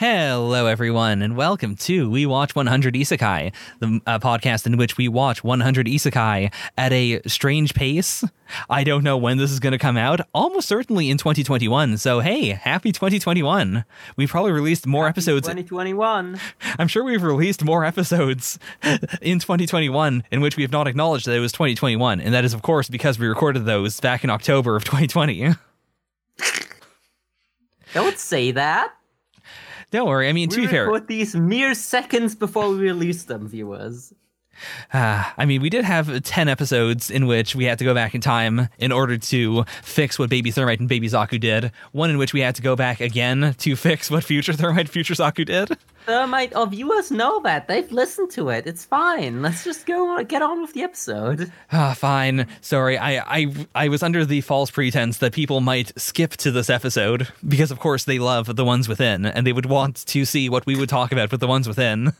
Hello, everyone, and welcome to We Watch 100 Isekai, the uh, podcast in which we watch 100 Isekai at a strange pace. I don't know when this is going to come out, almost certainly in 2021. So, hey, happy 2021. We've probably released more Happy episodes. 2021. I'm sure we've released more episodes in 2021 in which we have not acknowledged that it was 2021. And that is, of course, because we recorded those back in October of 2020. Don't say that. Don't worry. I mean, to We be fair, record these mere seconds before we release them, viewers. Uh, I mean, we did have 10 episodes in which we had to go back in time in order to fix what Baby Thermite and Baby Zaku did. One in which we had to go back again to fix what Future Thermite Future Zaku did. Thermite, our viewers know that. They've listened to it. It's fine. Let's just go on, get on with the episode. Ah, fine. Sorry, I, I I was under the false pretense that people might skip to this episode because, of course, they love the ones within, and they would want to see what we would talk about with the ones within.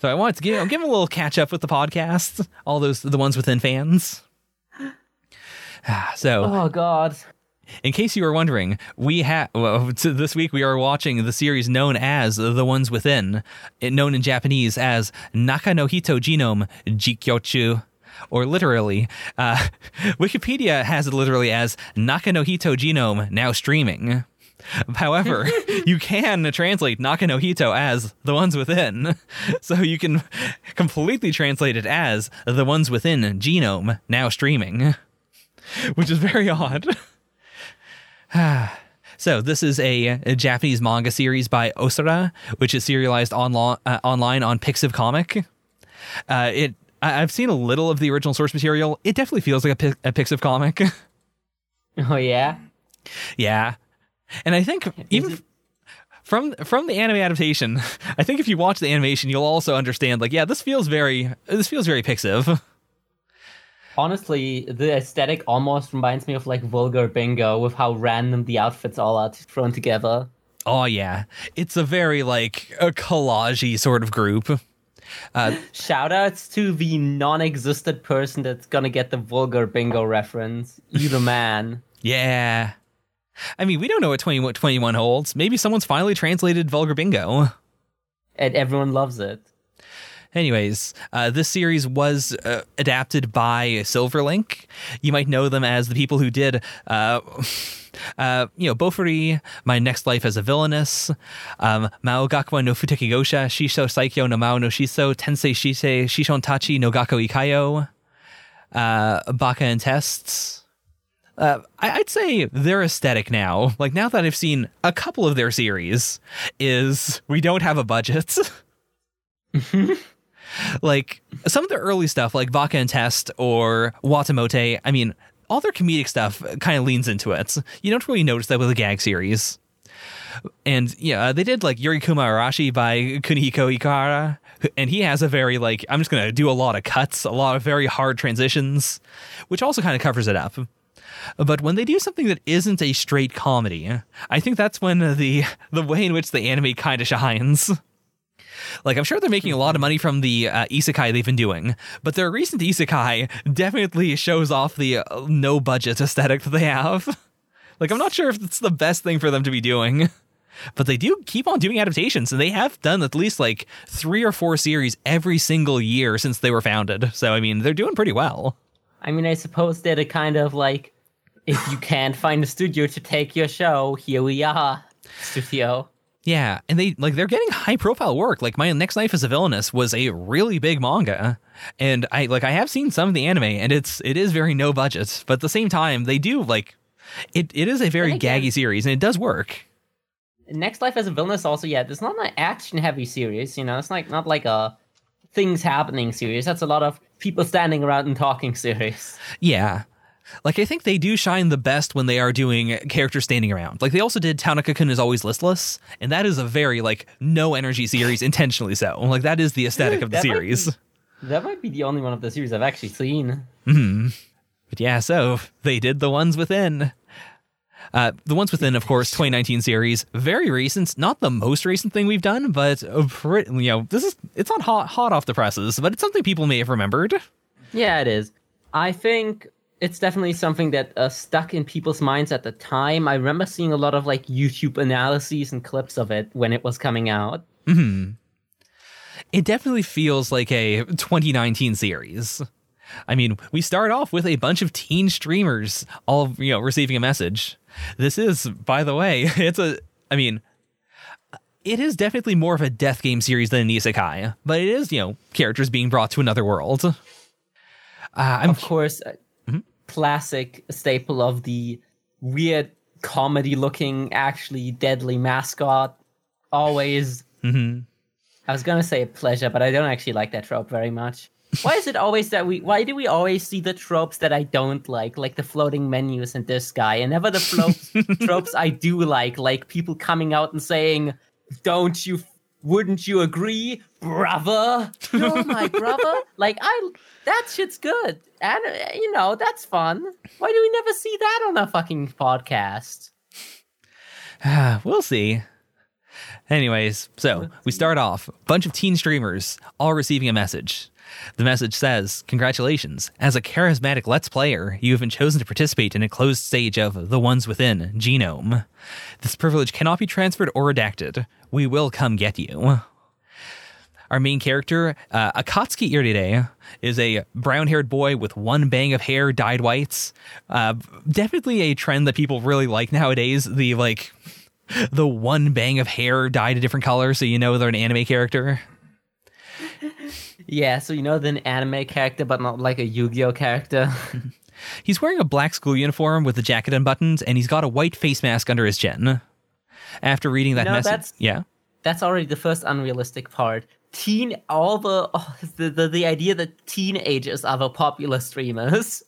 So I wanted to give give a little catch up with the podcast, all those the ones within fans. So Oh, God. In case you were wondering, we have well, this week we are watching the series known as The Ones Within, known in Japanese as Naka no Hito Genome Jikyochu, or literally, uh, Wikipedia has it literally as Naka no Hito Genome now streaming. However, you can translate Naka no Hito as the ones within. So you can completely translate it as the ones within genome now streaming, which is very odd. So this is a, a Japanese manga series by Osora, which is serialized onlo- uh, online on Pixiv Comic. Uh, it I- I've seen a little of the original source material. It definitely feels like a, Pi- a Pixiv comic. Oh, yeah? yeah, and I think even it- from from the anime adaptation, I think if you watch the animation, you'll also understand. Like, yeah, this feels very this feels very Pixiv. Honestly, the aesthetic almost reminds me of like Vulgar Bingo with how random the outfits all are thrown together. Oh yeah, it's a very like a collagey sort of group. Uh, Shoutouts to the non-existent person that's gonna get the vulgar bingo reference. You the man. Yeah. I mean, we don't know what 20, 21 holds. Maybe someone's finally translated Vulgar Bingo. and everyone loves it. Anyways, uh, this series was uh, adapted by Silverlink. You might know them as the people who did, uh, uh, you know, Bofuri, My Next Life as a Villainess, um, Maogakuwa no Futekigosha, Shisho Saikyo no Mao no Shiso, Tensei Shise, Shishon Tachi no Gakko Ikayo, uh, Baka and Tests. Uh, I- I'd say their aesthetic now, like now that I've seen a couple of their series, is we don't have a budget. like some of the early stuff like Vodka and Test or Watamote, I mean, all their comedic stuff kind of leans into it. You don't really notice that with a gag series. And yeah, they did like Yurikuma Arashi by Kunihiko Ikuhara, and he has a very like I'm just gonna do a lot of cuts, a lot of very hard transitions, which also kind of covers it up. But when they do something that isn't a straight comedy, I think that's when the the way in which the anime kind of shines. Like I'm sure they're making a lot of money from the uh, isekai they've been doing, but their recent isekai definitely shows off the uh, no budget aesthetic that they have. Like I'm not sure if it's the best thing for them to be doing, but they do keep on doing adaptations, and they have done at least like three or four series every single year since they were founded. So I mean, they're doing pretty well. I mean, I suppose they're kind of like, if you can't find a studio to take your show, here we are, studio. Yeah, and they like they're getting high profile work. Like my next life as a villainess was a really big manga. And I like I have seen some of the anime and it's it is very no budget, but at the same time they do like it it is a very again- gaggy series and it does work. Next Life as a Villainess also, yeah, it's not an action-heavy series, you know, it's like not like a things happening series. That's a lot of people standing around and talking series. Yeah. Like I think they do shine the best when they are doing characters standing around. Like they also did Tanaka-kun is always listless, and that is a very like no energy series intentionally so. Like that is the aesthetic of the That might series. be- That might be the only one of the series I've actually seen. But yeah, so they did the ones within. Uh, the ones within, of course, 2019 series, very recent. Not the most recent thing we've done, but a pretty, you know, this is it's not hot hot off the presses, but it's something people may have remembered. Yeah, it is. I think it's definitely something that uh, stuck in people's minds at the time. I remember seeing a lot of like YouTube analyses and clips of it when it was coming out. It definitely feels like a 2019 series. I mean, we start off with a bunch of teen streamers all, you know, receiving a message. This is, by the way, it's a, I mean, it is definitely more of a death game series than an isekai, but it is, you know, characters being brought to another world. Uh, Of course, a classic staple of the weird comedy looking, actually deadly mascot. Always. Mhm. I was gonna say pleasure, but I don't actually like that trope very much. Why is it always that we? Why do we always see the tropes that I don't like, like the floating menus in isekai, and never the flo- tropes I do like, like people coming out and saying, "Don't you? Wouldn't you agree, brother? You're my brother." Like I, that shit's good, and uh, you know that's fun. Why do we never see that on a fucking podcast? we'll see. Anyways, so we start off bunch of teen streamers all receiving a message. The message says, "Congratulations! As a charismatic Let's Player, you have been chosen to participate in a closed stage of The Ones Within Genome. This privilege cannot be transferred or redacted. We will come get you." Our main character, uh, Akatsuki Iride, is a brown haired boy with one bang of hair dyed whites. Uh, definitely a trend that people really like nowadays. The like, the one bang of hair dyed a different color so you know they're an anime character. Yeah, so you know the anime character, but not like a Yu-Gi-Oh character. He's wearing a black school uniform with a jacket unbuttoned, and he's got a white face mask under his chin. After reading that know, message, yeah, that's already the first unrealistic part. Teen, all the, oh, the the the idea that teenagers are the popular streamers.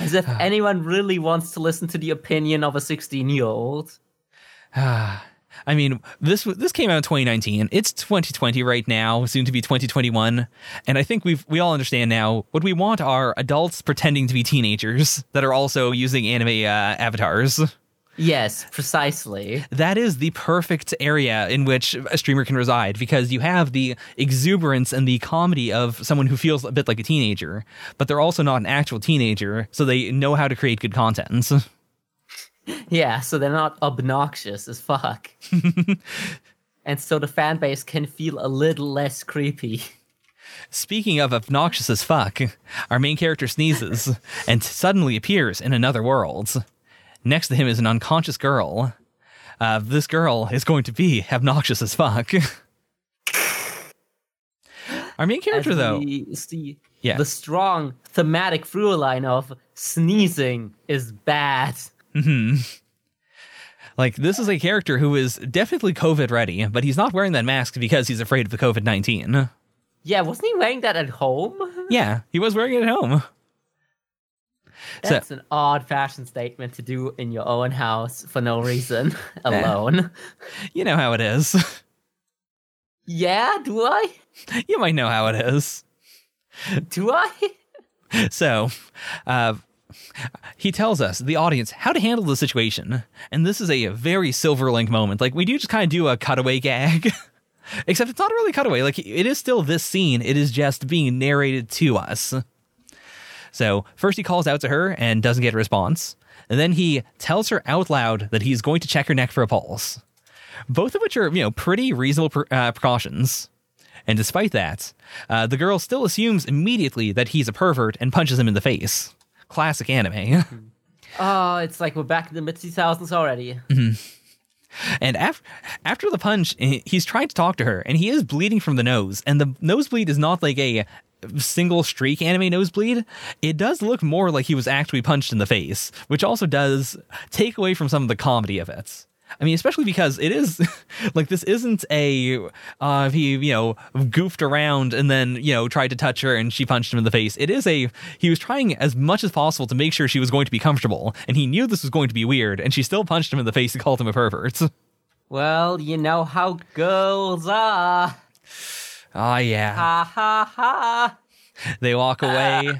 As if anyone really wants to listen to the opinion of a sixteen-year-old. I mean, this this came out in 2019. It's 2020 right now, soon to be 2021, and I think we've we all understand now what we want are adults pretending to be teenagers that are also using anime uh, avatars. Yes, precisely. That is the perfect area in which a streamer can reside because you have the exuberance and the comedy of someone who feels a bit like a teenager, but they're also not an actual teenager, so they know how to create good content. Yeah, so they're not obnoxious as fuck. and so the fan base can feel a little less creepy. Speaking of obnoxious as fuck, our main character sneezes and suddenly appears in another world. Next to him is an unconscious girl. Uh, this girl is going to be obnoxious as fuck. our main character, As though, we see Yeah. the strong thematic through line of sneezing is bad. like this is a character who is definitely COVID ready, but he's not wearing that mask because he's afraid of the COVID nineteen. Yeah, wasn't he wearing that at home? Yeah, he was wearing it at home. So- That's an odd fashion statement to do in your own house for no reason alone. You know how it is. yeah, do I? you might know how it is. Do I? So, uh, he tells us, the audience, how to handle the situation. And this is a very Silverlink moment. Like, we do just kind of do a cutaway gag. Except it's not really cutaway. Like, it is still this scene, it is just being narrated to us. So, first he calls out to her and doesn't get a response. And then he tells her out loud that he's going to check her neck for a pulse. Both of which are, you know, pretty reasonable pre- uh, precautions. And despite that, uh, the girl still assumes immediately that he's a pervert and punches him in the face. Classic anime. Oh, it's like we're back in the mid 2000s already. and af- after the punch, he's trying to talk to her, and he is bleeding from the nose. And the nosebleed is not like a single streak anime nosebleed. It does look more like he was actually punched in the face, which also does take away from some of the comedy of it. I mean, especially because it is like this isn't a uh he you know goofed around and then you know tried to touch her and she punched him in the face. It is a he was trying as much as possible to make sure she was going to be comfortable, and he knew this was going to be weird, and she still punched him in the face and called him a pervert. Well, you know how girls are. Ah, yeah. Ha ha ha. They walk away.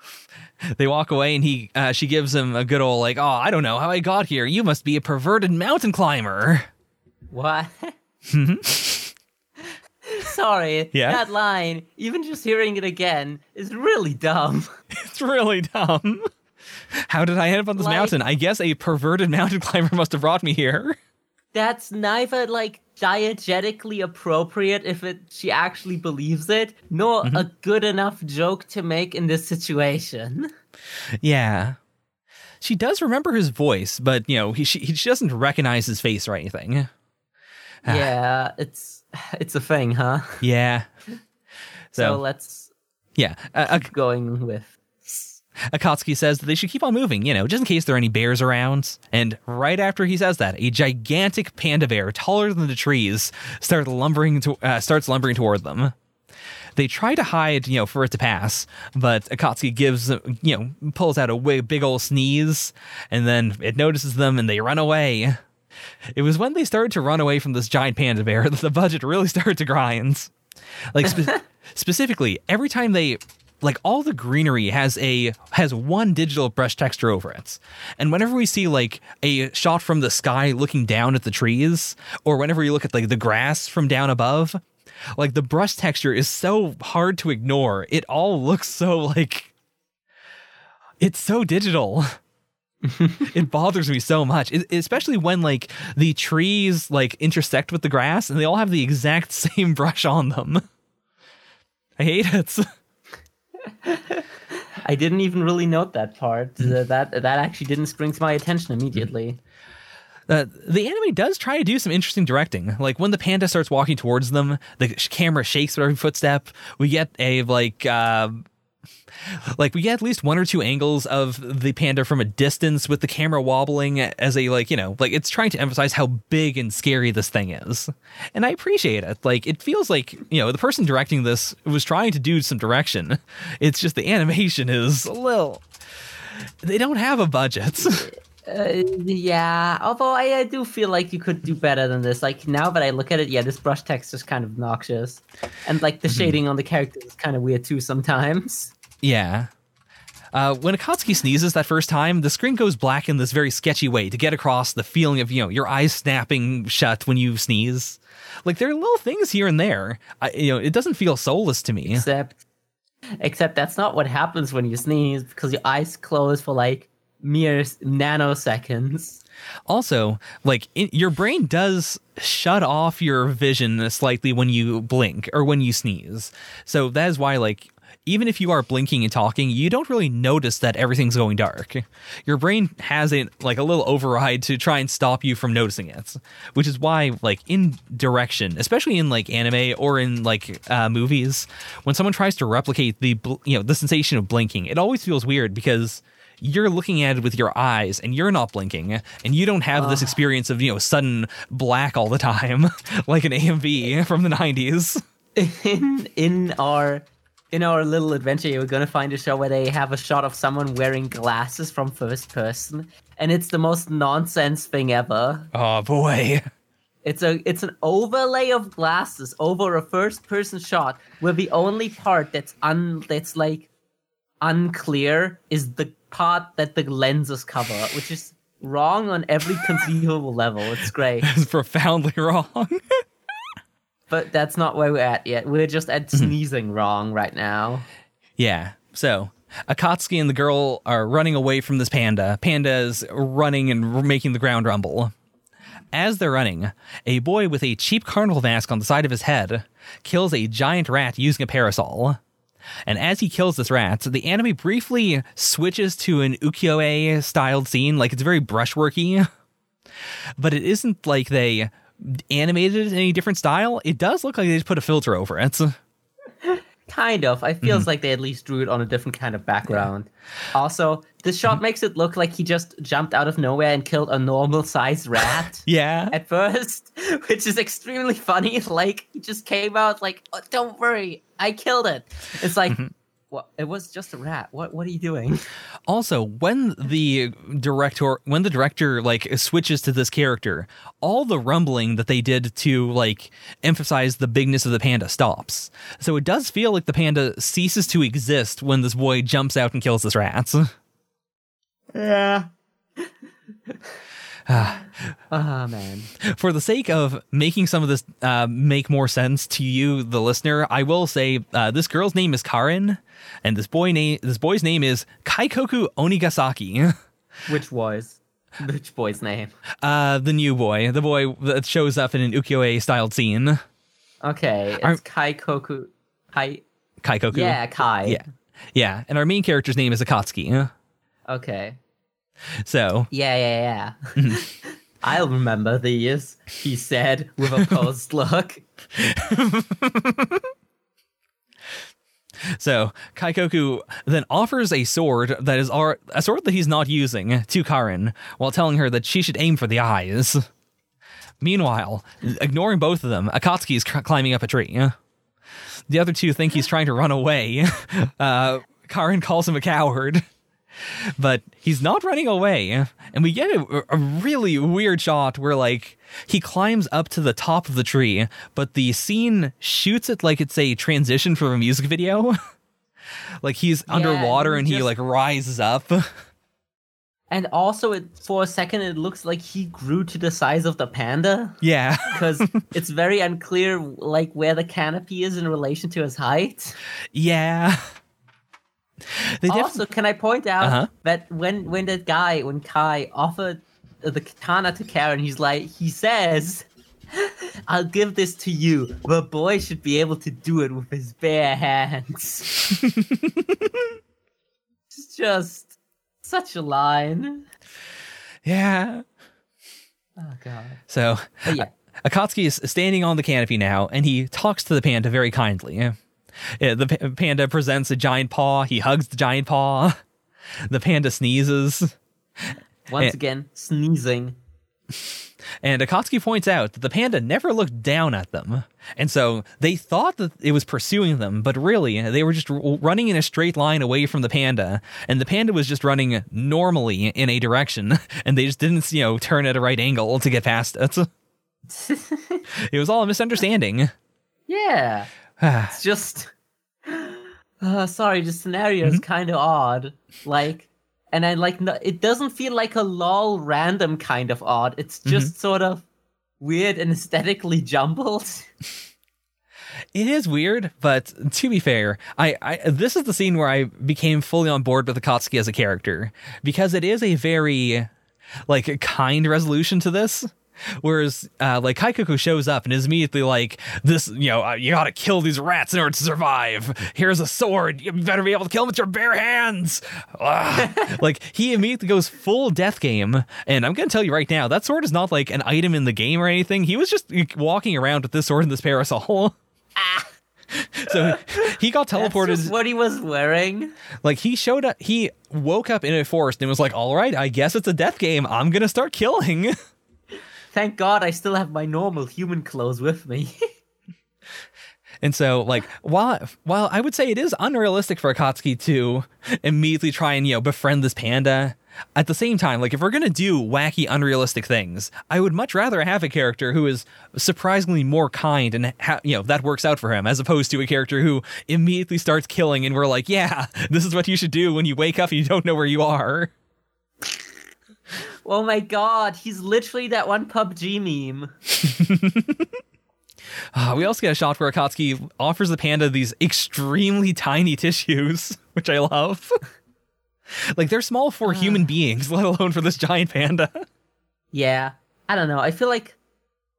they walk away, and he uh, she gives him a good old like, oh, I don't know how I got here. You must be a perverted mountain climber. What? sorry. Yeah? That line, even just hearing it again, is really dumb. It's really dumb. How did I end up on this Like- mountain? I guess a perverted mountain climber must have brought me here. That's neither like diegetically appropriate if it she actually believes it, nor Mm-hmm. a good enough joke to make in this situation. Yeah. She does remember his voice, but you know, he she, she doesn't recognize his face or anything. Ah. yeah, it's it's a thing, huh? Yeah. So, So, let's yeah, uh, keep going with Akatsuki says that they should keep on moving, you know, just in case there are any bears around. And right after he says that, a gigantic panda bear, taller than the trees, starts lumbering to, uh, starts lumbering toward them. They try to hide, you know, for it to pass, but Akatsuki gives, you know, pulls out a big old sneeze, and then it notices them and they run away. It was when they started to run away from this giant panda bear that the budget really started to grind. Like spe- specifically, every time they like all the greenery has a has one digital brush texture over it. And whenever we see like a shot from the sky looking down at the trees or whenever you look at like the grass from down above, like the brush texture is so hard to ignore. It all looks so like it's so digital. it bothers me so much, it, especially when like the trees like intersect with the grass and they all have the exact same brush on them. I hate it. I didn't even really note that part. That that, that actually didn't spring to my attention immediately. Uh, the anime does try to do some interesting directing. Like when the panda starts walking towards them, the sh- camera shakes with every footstep. We get a like, uh, like we get at least one or two angles of the panda from a distance with the camera wobbling as a like, you know, like it's trying to emphasize how big and scary this thing is. And I appreciate it. Like it feels like you know the person directing this was trying to do some direction. It's just the animation is a little. They don't have a budget. Uh, yeah, although I, I do feel like you could do better than this. Like now that I look at it, yeah, this brush text is kind of obnoxious, and like the shading on the characters is kind of weird too sometimes. Yeah. Uh, when Akatsuki sneezes that first time, the screen goes black in this very sketchy way to get across the feeling of, you know, your eyes snapping shut when you sneeze. Like, there are little things here and there. I, you know, it doesn't feel soulless to me. Except, except that's not what happens when you sneeze because your eyes close for like mere nanoseconds. Also, like, in, your brain does shut off your vision slightly when you blink or when you sneeze. So that is why, like, even if you are blinking and talking, you don't really notice that everything's going dark. Your brain has a like a little override to try and stop you from noticing it, which is why like in direction, especially in like anime or in like uh, movies, when someone tries to replicate the bl- you know the sensation of blinking, it always feels weird because you're looking at it with your eyes and you're not blinking and you don't have this experience of you know sudden black all the time like an AMV from the 90s. in in our in our little adventure you're gonna find a show where they have a shot of someone wearing glasses from first person and it's the most nonsense thing ever Oh boy. it's a it's an overlay of glasses over a first person shot where the only part that's un that's like unclear is the part that the lenses cover which is wrong on every conceivable level it's great It's profoundly wrong. but that's not where we're at yet we're just at mm-hmm. sneezing wrong right now yeah. So Akatsuki and the girl are running away from this panda. Panda is running and making the ground rumble. As they're running, a boy with a cheap carnival mask on the side of his head kills a giant rat using a parasol. And as he kills this rat, the anime briefly switches to an ukiyo-e styled scene, like it's very brushworky. But it isn't like they animated in any different style. It does look like they just put a filter over it. Kind of. I feels mm-hmm. like they at least drew it on a different kind of background. Also, this shot mm-hmm. makes it look like he just jumped out of nowhere and killed a normal sized rat Yeah. at first, which is extremely funny. Like he just came out like, oh, "Don't worry, I killed it." It's like, mm-hmm. What? It was just a rat. What? What are you doing? Also, when the director when the director like switches to this character, all the rumbling that they did to like emphasize the bigness of the panda stops. So it does feel like the panda ceases to exist when this boy jumps out and kills this rat. Yeah. Oh man. For the sake of making some of this uh, make more sense to you, the listener, I will say uh, this girl's name is Karin, and this boy name this boy's name is Kaikoku Onigasaki. Which was which boy's name? Uh, the new boy, the boy that shows up in an ukiyo-e styled scene. Okay, it's Are- Kai Koku. Kai. Kaikoku. Yeah, Kai. Yeah. Yeah. And our main character's name is Akatsuki. Okay. So, Yeah, yeah, yeah. I'll remember these, he said with a posed look. so Kaikoku then offers a sword that is ar- a sword that he's not using to Karin while telling her that she should aim for the eyes. Meanwhile, ignoring both of them, Akatsuki is cr- climbing up a tree. The other two think he's trying to run away. Uh, Karin calls him a coward. But he's not running away. And we get a, a really weird shot where, like, he climbs up to the top of the tree, but the scene shoots it like it's a transition from a music video. like he's underwater he and he, just- like, rises up. And also, it, for a second, it looks like he grew to the size of the panda yeah. because it's very unclear, like where the canopy is in relation to his height. yeah. They def- Also, can I point out Uh-huh. that when when that guy, when Kai offered the katana to Karin, he's like, he says, "I'll give this to you. The boy should be able to do it with his bare hands." it's just such a line. yeah. Oh god. So But yeah. Akatsuki is standing on the canopy now, and he talks to the panda very kindly. Yeah, the panda presents a giant paw. He hugs the giant paw. The panda sneezes, Once eh. again, sneezing. and Akatsuki points out that the panda never looked down at them. And so they thought that it was pursuing them, but really they were just running in a straight line away from the panda. And the panda was just running normally in a direction, and they just didn't, you know, turn at a right angle to get past it. It was all a misunderstanding. Yeah. it's just uh, sorry the scenario is kind of odd like and i like no, it doesn't feel like a lol random kind of odd. It's just sort of weird and aesthetically jumbled. It is weird, but to be fair, I, I this is the scene where I became fully on board with Akatsuki as a character because it is a very like kind resolution to this. Whereas, uh, like Kaikoku shows up and is immediately like, "This, you know, uh, you gotta kill these rats in order to survive. Here's a sword. You better be able to kill them with your bare hands." Ah. like he immediately goes full death game, and I'm gonna tell you right now, that sword is not like an item in the game or anything. He was just like, walking around with this sword and this parasol. so he got teleported what he was wearing like he showed up he woke up in a forest and was like all right i guess it's a death game i'm gonna start killing thank god i still have my normal human clothes with me. And so like while while i would say it is unrealistic for akatsuki to immediately try and you know befriend this panda at the same time like if we're gonna do wacky unrealistic things i would much rather have a character who is surprisingly more kind and ha- you know that works out for him as opposed to a character who immediately starts killing and we're like yeah this is what you should do when you wake up and you don't know where you are oh my god he's literally that one pubg meme Uh, we also get a shot where Akatsuki offers the panda these extremely tiny tissues, which I love. like they're small for human beings, let alone for this giant panda. Yeah, I don't know. I feel like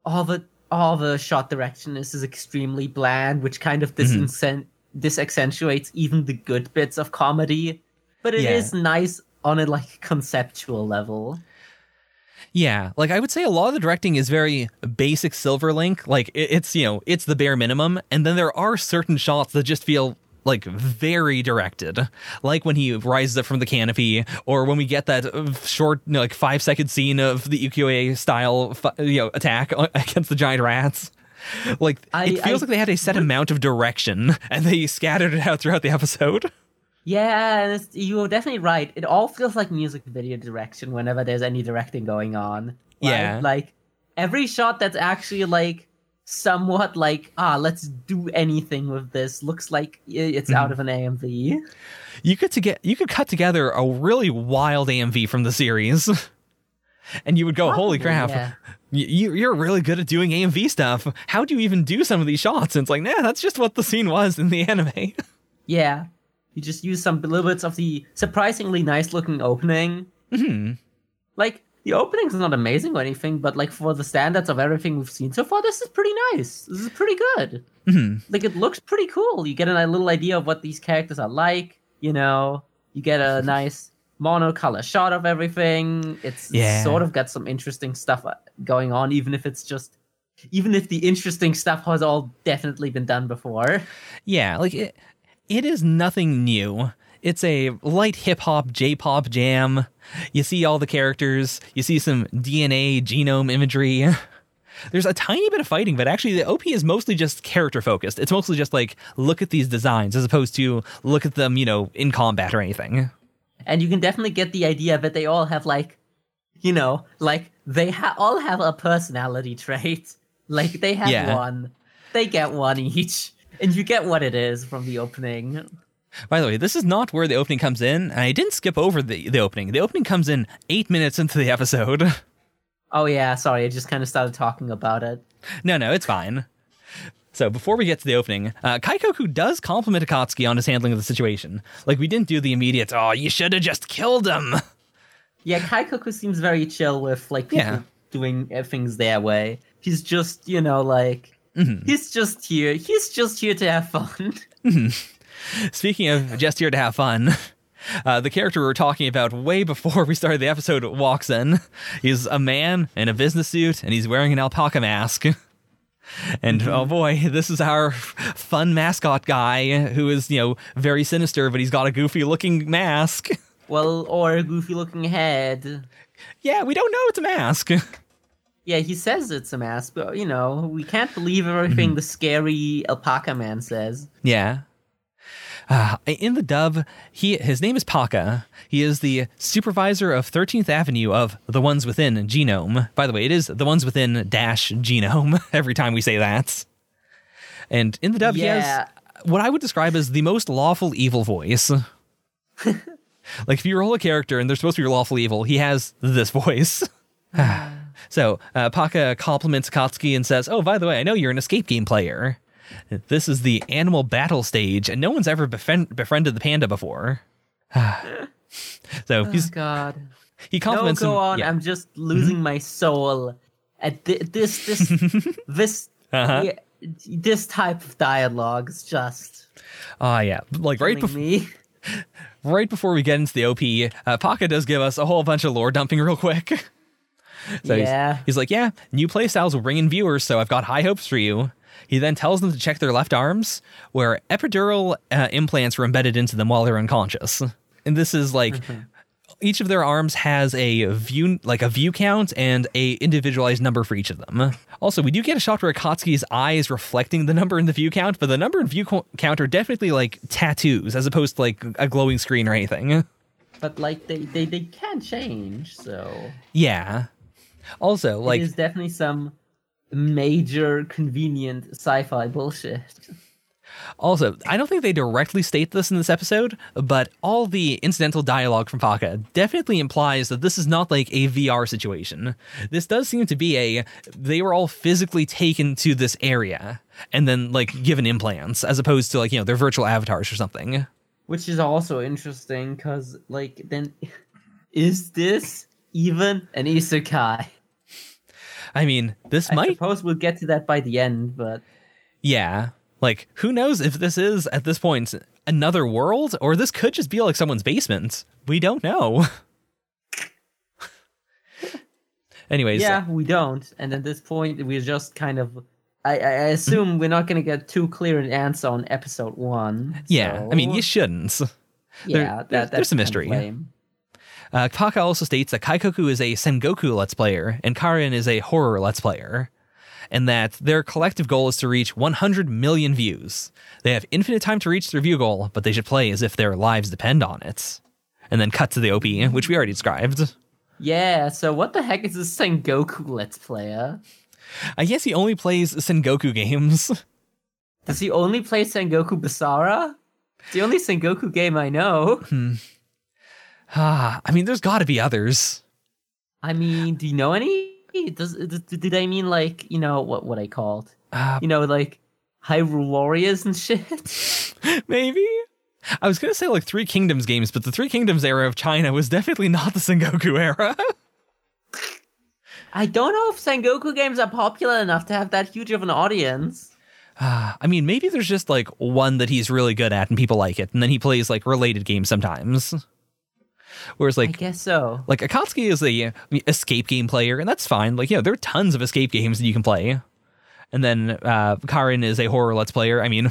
all the all the shot direction is, is extremely bland, which kind of Mm-hmm. disincent disaccentuates even the good bits of comedy. But it is Yeah. nice on a like conceptual level. Yeah, like I would say a lot of the directing is very basic Silver Link. Like it, it's you know it's the bare minimum, and then there are certain shots that just feel like very directed, like when he rises up from the canopy, or when we get that uh, short, you know, like five second scene of the ukiyo-e style, you know, attack against the giant rats. Like I- it feels I- like they had a set amount of direction, and they scattered it out throughout the episode. Yeah, and it's, you're definitely right. It all feels like music video direction whenever there's any directing going on. right? Yeah. like every shot that's actually like somewhat like ah, let's do anything with this looks like it's Mm-hmm. out of an AMV. You could to get you could cut together a really wild AMV from the series. and you would go, "Holy crap, yeah. you, you're really good at doing AMV stuff. How do you even do some of these shots?" And it's like, nah, that's just what the scene was in the anime. Yeah. You just use some little bits of the surprisingly nice looking opening. hmm Like, the opening's not amazing or anything, but like for the standards of everything we've seen so far, this is pretty nice. This is pretty good. hmm Like, it looks pretty cool. You get a little idea of what these characters are like, you know? You get a nice monocolor shot of everything. It's Yeah. sort of got some interesting stuff uh, going on, even if it's just. Even if the interesting stuff has all definitely been done before. Yeah, like it, it is nothing new. It's a light hip hop J pop jam. You see all the characters, you see some DNA genome imagery. There's a tiny bit of fighting, but actually the OP is mostly just character focused. It's mostly just like look at these designs as opposed to look at them, you know, in combat or anything. and you can definitely get the idea that they all have like you know like they ha- all have a personality trait like they have Yeah. one they get one each and you get what it is from the opening By the way, this is not where the opening comes in, and I didn't skip over the, the opening. The opening comes in eight minutes into the episode. oh yeah sorry i just kind of started talking about it No, no, it's fine. So before we get to the opening, uh, Kaikoku does compliment Akatsuki on his handling of the situation. Like we didn't do the immediate, oh, you should have just killed him. yeah kaikoku seems very chill with like people Yeah. doing uh, things their way he's just you know like Mm-hmm. he's just here he's just here to have fun Speaking of just here to have fun, uh, the character we were talking about way before we started the episode walks in. He's a man in a business suit, and he's wearing an alpaca mask. And oh boy, this is our fun mascot guy who is, you know, very sinister, but he's got a goofy looking mask. well or a goofy looking head yeah, we don't know it's a mask. Yeah, he says it's a mask, but you know, we can't believe everything the scary alpaca man says. Yeah. Uh, in the dub, he his name is Paka. He is the supervisor of 13th Avenue of the Ones Within Genome. By the way, it is the Ones Within dash Genome every time we say that. And in the dub, he Yeah. has what I would describe as the most lawful evil voice. like if you roll a character and they're supposed to be lawful evil, he has this voice. So uh, Paka compliments Akatsuki and says, "Oh, by the way, I know you're an escape game player." This is the animal battle stage, and no one's ever befriend- befriended the panda before. so Oh he's God! he No, compliments go him. on. yeah. I'm just losing my soul at thi- this this this Uh-huh. yeah, this type of dialogue is just Ah, yeah, like right before me. right before we get into the OP, uh, Paka does give us a whole bunch of lore dumping real quick. so he's- Yeah. he's, like, yeah, new playstyles will bring in viewers, so I've got high hopes for you. He then tells them to check their left arms, where epidural uh, implants were embedded into them while they're unconscious. And this is like each of their arms has a view like a view count and a individualized number for each of them. Also, we do get a shot where Akatsuki's eye is reflecting the number in the view count, but the number and view co- count are definitely like tattoos as opposed to like a glowing screen or anything. But like they they they can change, so Yeah. Also, like is definitely some major convenient sci-fi bullshit. Also, I don't think they directly state this in this episode, but all the incidental dialogue from Paka definitely implies that this is not like a VR situation. This does seem to be a they were all physically taken to this area and then like given implants as opposed to like, you know, their virtual avatars or something. Which is also interesting because, like, then is this even an isekai? I mean, this I might suppose we'll get to that by the end, but yeah. Like, who knows if this is at this point another world or this could just be like someone's basement. We don't know. Anyways, yeah, we don't. And at this point, we're just kind of. I, I assume we're not going to get too clear an answer on episode one. yeah. I mean, you shouldn't. yeah, there- that, there's- that's there's some mystery. lame. Uh, Paka also states that Kaikoku is a Sengoku Let's Player and Karin is a horror Let's Player, and that their collective goal is to reach 100 million views. They have infinite time to reach their view goal, but they should play as if their lives depend on it. And then cut to the OP, which we already described. Yeah, so what the heck is this Sengoku Let's Player? I guess he only plays Sengoku games. Does he only play Sengoku Basara? It's the only Sengoku game I know. Ah, I mean, there's got to be others. I mean, do you know any? Does, does do they mean like you know what what I called? Uh, You know, like Hyrule Warriors and shit. maybe. I was gonna say like Three Kingdoms games, but the Three Kingdoms era of China was definitely not the Sengoku era. I don't know if Sengoku games are popular enough to have that huge of an audience. I mean, maybe there's just like one that he's really good at and people like it, and then he plays like related games sometimes. Whereas like, I guess so. like Akatsuki is a I mean, escape game player, and that's fine. Like, you know, there are tons of escape games that you can play. And then uh, Karin is a horror let's player. I mean,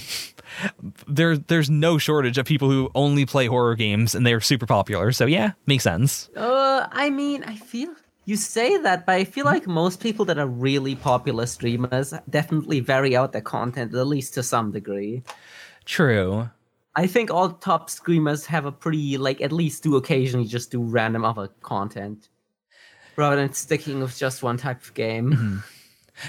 there there's no shortage of people who only play horror games, and they're super popular. So yeah, makes sense. Uh, I mean, I feel you say that, but I feel like most people that are really popular streamers definitely vary out their content at least to some degree. True. I think all top screamers have a pretty like at least do occasionally just do random other content rather than sticking with just one type of game. Mm-hmm.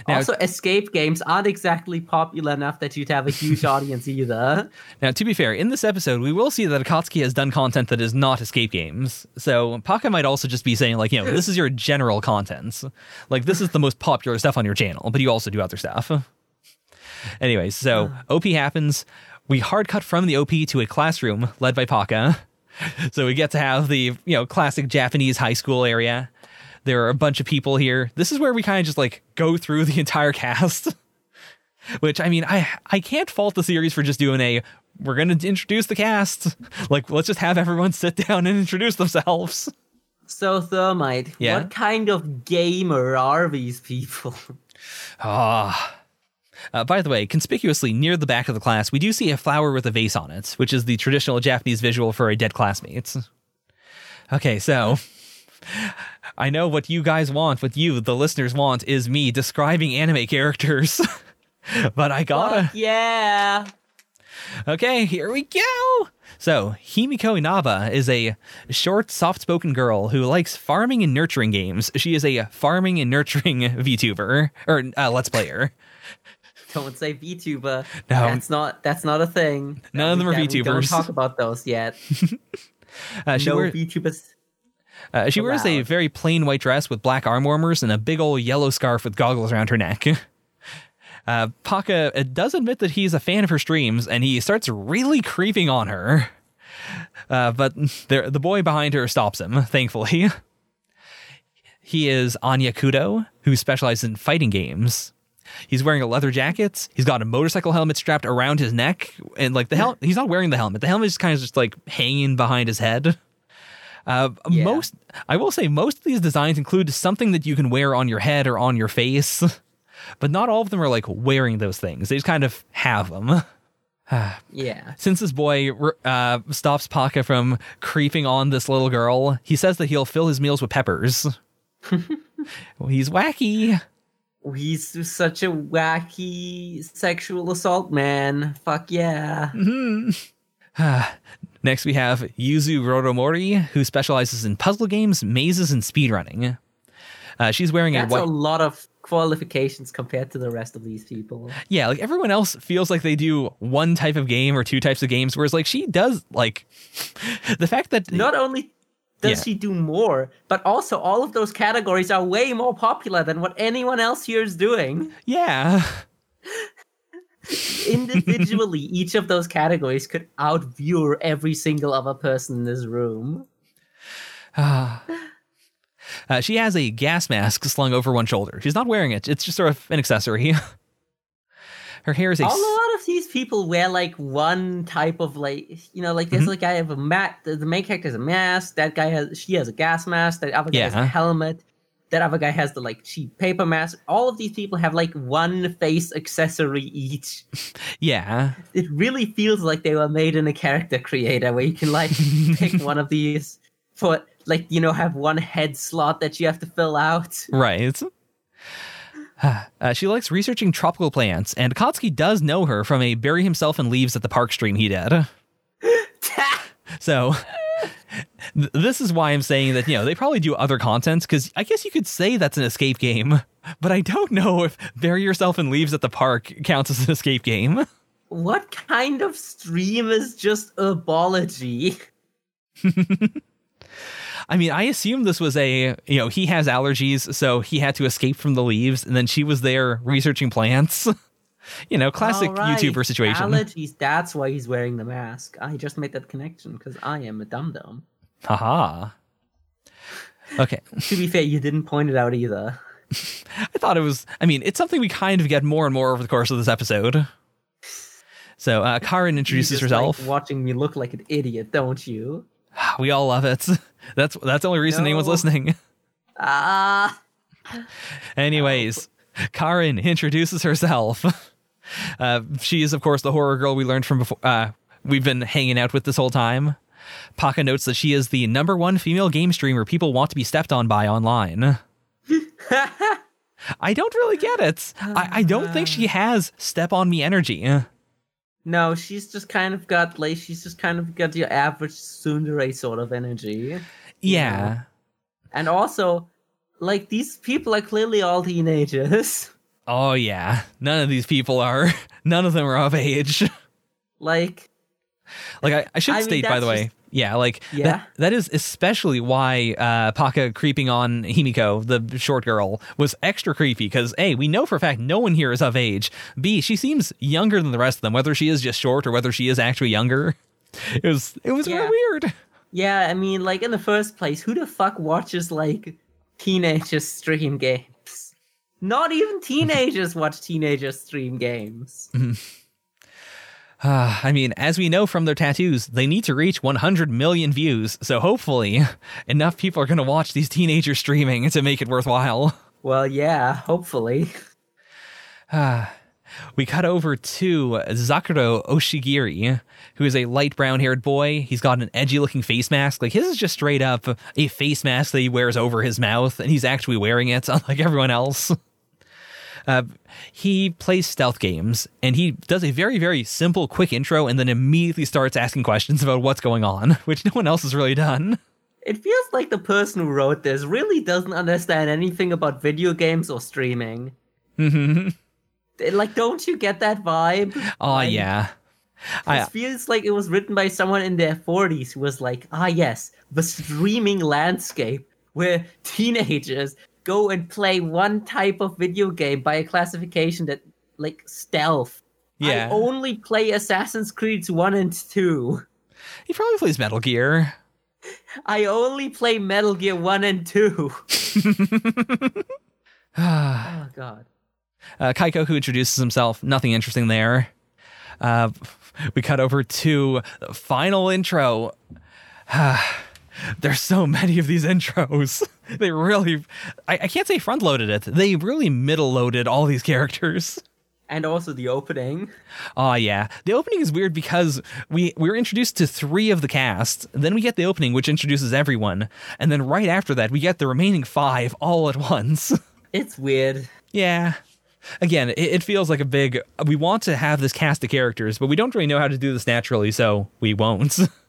Now- also, escape games aren't exactly popular enough that you'd have a huge audience either. Now, to be fair, in this episode, we will see that Akatsuki has done content that is not escape games. So Paka might also just be saying, like, you know, this is your general content. Like, this is the most popular stuff on your channel, but you also do other stuff. Anyways, so OP happens. We hard cut from the OP to a classroom led by Paka. So we get to have the, you know, classic Japanese high school area. There are a bunch of people here. This is where we kind of just like go through the entire cast. Which I mean, I I can't fault the series for just doing a we're gonna introduce the cast. Like, let's just have everyone sit down and introduce themselves. So, Thermite, Yeah? what kind of gamer are these people? Ah. Uh, by the way, conspicuously near the back of the class, we do see a flower with a vase on it, which is the traditional Japanese visual for a dead classmate. Okay, so I know what you guys want, what you, the listeners, want is me describing anime characters. but I gotta. Fuck yeah. Okay, here we go. So, Himiko Inaba is a short, soft spoken girl who likes farming and nurturing games. She is a farming and nurturing VTuber, or uh, Let's Player. Don't say VTuber. No. That's not that's not a thing. None of them are That we Don't VTubers. talk about those yet. Uh, she no VTubers. uh, she wears a very plain white dress with black arm warmers and a big old yellow scarf with goggles around her neck. Uh, Paka uh, does admit that he's a fan of her streams, and he starts really creeping on her. Uh, but there, the boy behind her stops him, thankfully. He is Anya Kudo, who specializes in fighting games. He's wearing a leather jacket. He's got a motorcycle helmet strapped around his neck, and like the hel- he's not wearing the helmet. The helmet is kind of just like hanging behind his head. Uh, Yeah. Most, I will say, most of these designs include something that you can wear on your head or on your face, but not all of them are like wearing those things. They just kind of have them. Yeah. Since this boy uh, stops Paka from creeping on this little girl, he says that he'll fill his meals with peppers. well, he's wacky. He's such a wacky sexual assault man. Fuck yeah. Next, we have Yuzu Rodomori, who specializes in puzzle games, mazes, and speedrunning. Uh, she's wearing That's a a lot of qualifications compared to the rest of these people. yeah, like everyone else feels like they do one type of game or two types of games, whereas like she does like the fact that Not only does Yeah. she do more, but also all of those categories are way more popular than what anyone else here is doing. yeah. Individually, each of those categories could outview every single other person in this room. Uh, she has a gas mask slung over one shoulder. She's not wearing it. It's just sort of an accessory. Her hair is a A s- lot of these people wear like one type of like you know like Mm-hmm. there's like guy have a mat the, the main character has a mask that guy has she has a gas mask that other guy has a helmet that other guy has the like cheap paper mask all of these people have like one face accessory each yeah. it really feels like they were made in a character creator where you can like pick one of these for like you know have one head slot that you have to fill out Right. Uh, she likes researching tropical plants, and Kotsky does know her from a bury himself in leaves at the park stream he did. So th- this is why I'm saying that you know they probably do other content because I guess you could say that's an escape game, but I don't know if bury yourself in leaves at the park counts as an escape game. what kind of stream is just herbology I mean, I assume this was a, you know, he has allergies, so he had to escape from the leaves, and then she was there researching plants. you know, classic right, YouTuber situation. Allergies. That's why he's wearing the mask. I just made that connection because I am a dum dum. Haha. Okay. To be fair, you didn't point it out either. I thought it was, I mean, it's something we kind of get more and more over the course of this episode. So, uh, Karin introduces herself. like watching me look like an idiot, don't you? we all love it. That's that's the only reason anyone's listening. Ah. Anyways, Karin introduces herself. Uh, she is, of course, the horror girl we learned from before. Uh, we've been hanging out with this whole time. Paka notes that she is the number one female game streamer people want to be stepped on by online. I don't really get it. I, I don't think she has step on me energy. No, she's just kind of got like she's just kind of got your average tsundere sort of energy. Yeah. And also, like these people are clearly all teenagers. Oh, yeah. None of these people are, none of them are of age. like Like I, I should I mean, state, by the way, just- yeah, like Yeah? that, that is especially why uh, Paka creeping on Himiko, the short girl, was extra creepy because A, we know for a fact no one here is of age. B, she seems younger than the rest of them, whether she is just short or whether she is actually younger. It was it was Yeah. weird. Yeah, I mean, like in the first place, who the fuck watches like teenagers stream games? Not even teenagers watch teenagers stream games. Uh, I mean, as we know from their tattoos, they need to reach 100 million views. So hopefully, enough people are going to watch these teenagers streaming to make it worthwhile. Well, yeah, hopefully. We cut over to Zakuro Oshigiri, who is a light brown haired boy. He's got an edgy looking face mask. Like his is just straight up a face mask that he wears over his mouth, and he's actually wearing it, unlike everyone else. Uh, he plays stealth games, and he does a very, very simple, quick intro, and then immediately starts asking questions about what's going on, which no one else has really done. It feels like the person who wrote this really doesn't understand anything about video games or streaming. hmm Like, don't you get that vibe? Oh, Like, yeah. It I, feels like it was written by someone in their 40s who was like, ah, yes, the streaming landscape where teenagers go and play one type of video game by a classification that, like, stealth. Yeah. I only play Assassin's Creed 1 and 2. he probably plays Metal Gear. I only play Metal Gear 1 and 2. oh, God. Uh, Kaiko, who introduces himself, nothing interesting there. Uh, we cut over to the final intro. There's so many of these intros. they really, I, I can't say front loaded it. They really middle loaded all these characters. And also the opening. Oh yeah, the opening is weird because we we were introduced to three of the cast. Then we get the opening, which introduces everyone, and then right after that, we get the remaining five all at once. It's weird. Yeah. Again, it, it feels like a big. We want to have this cast of characters, but we don't really know how to do this naturally, so we won't.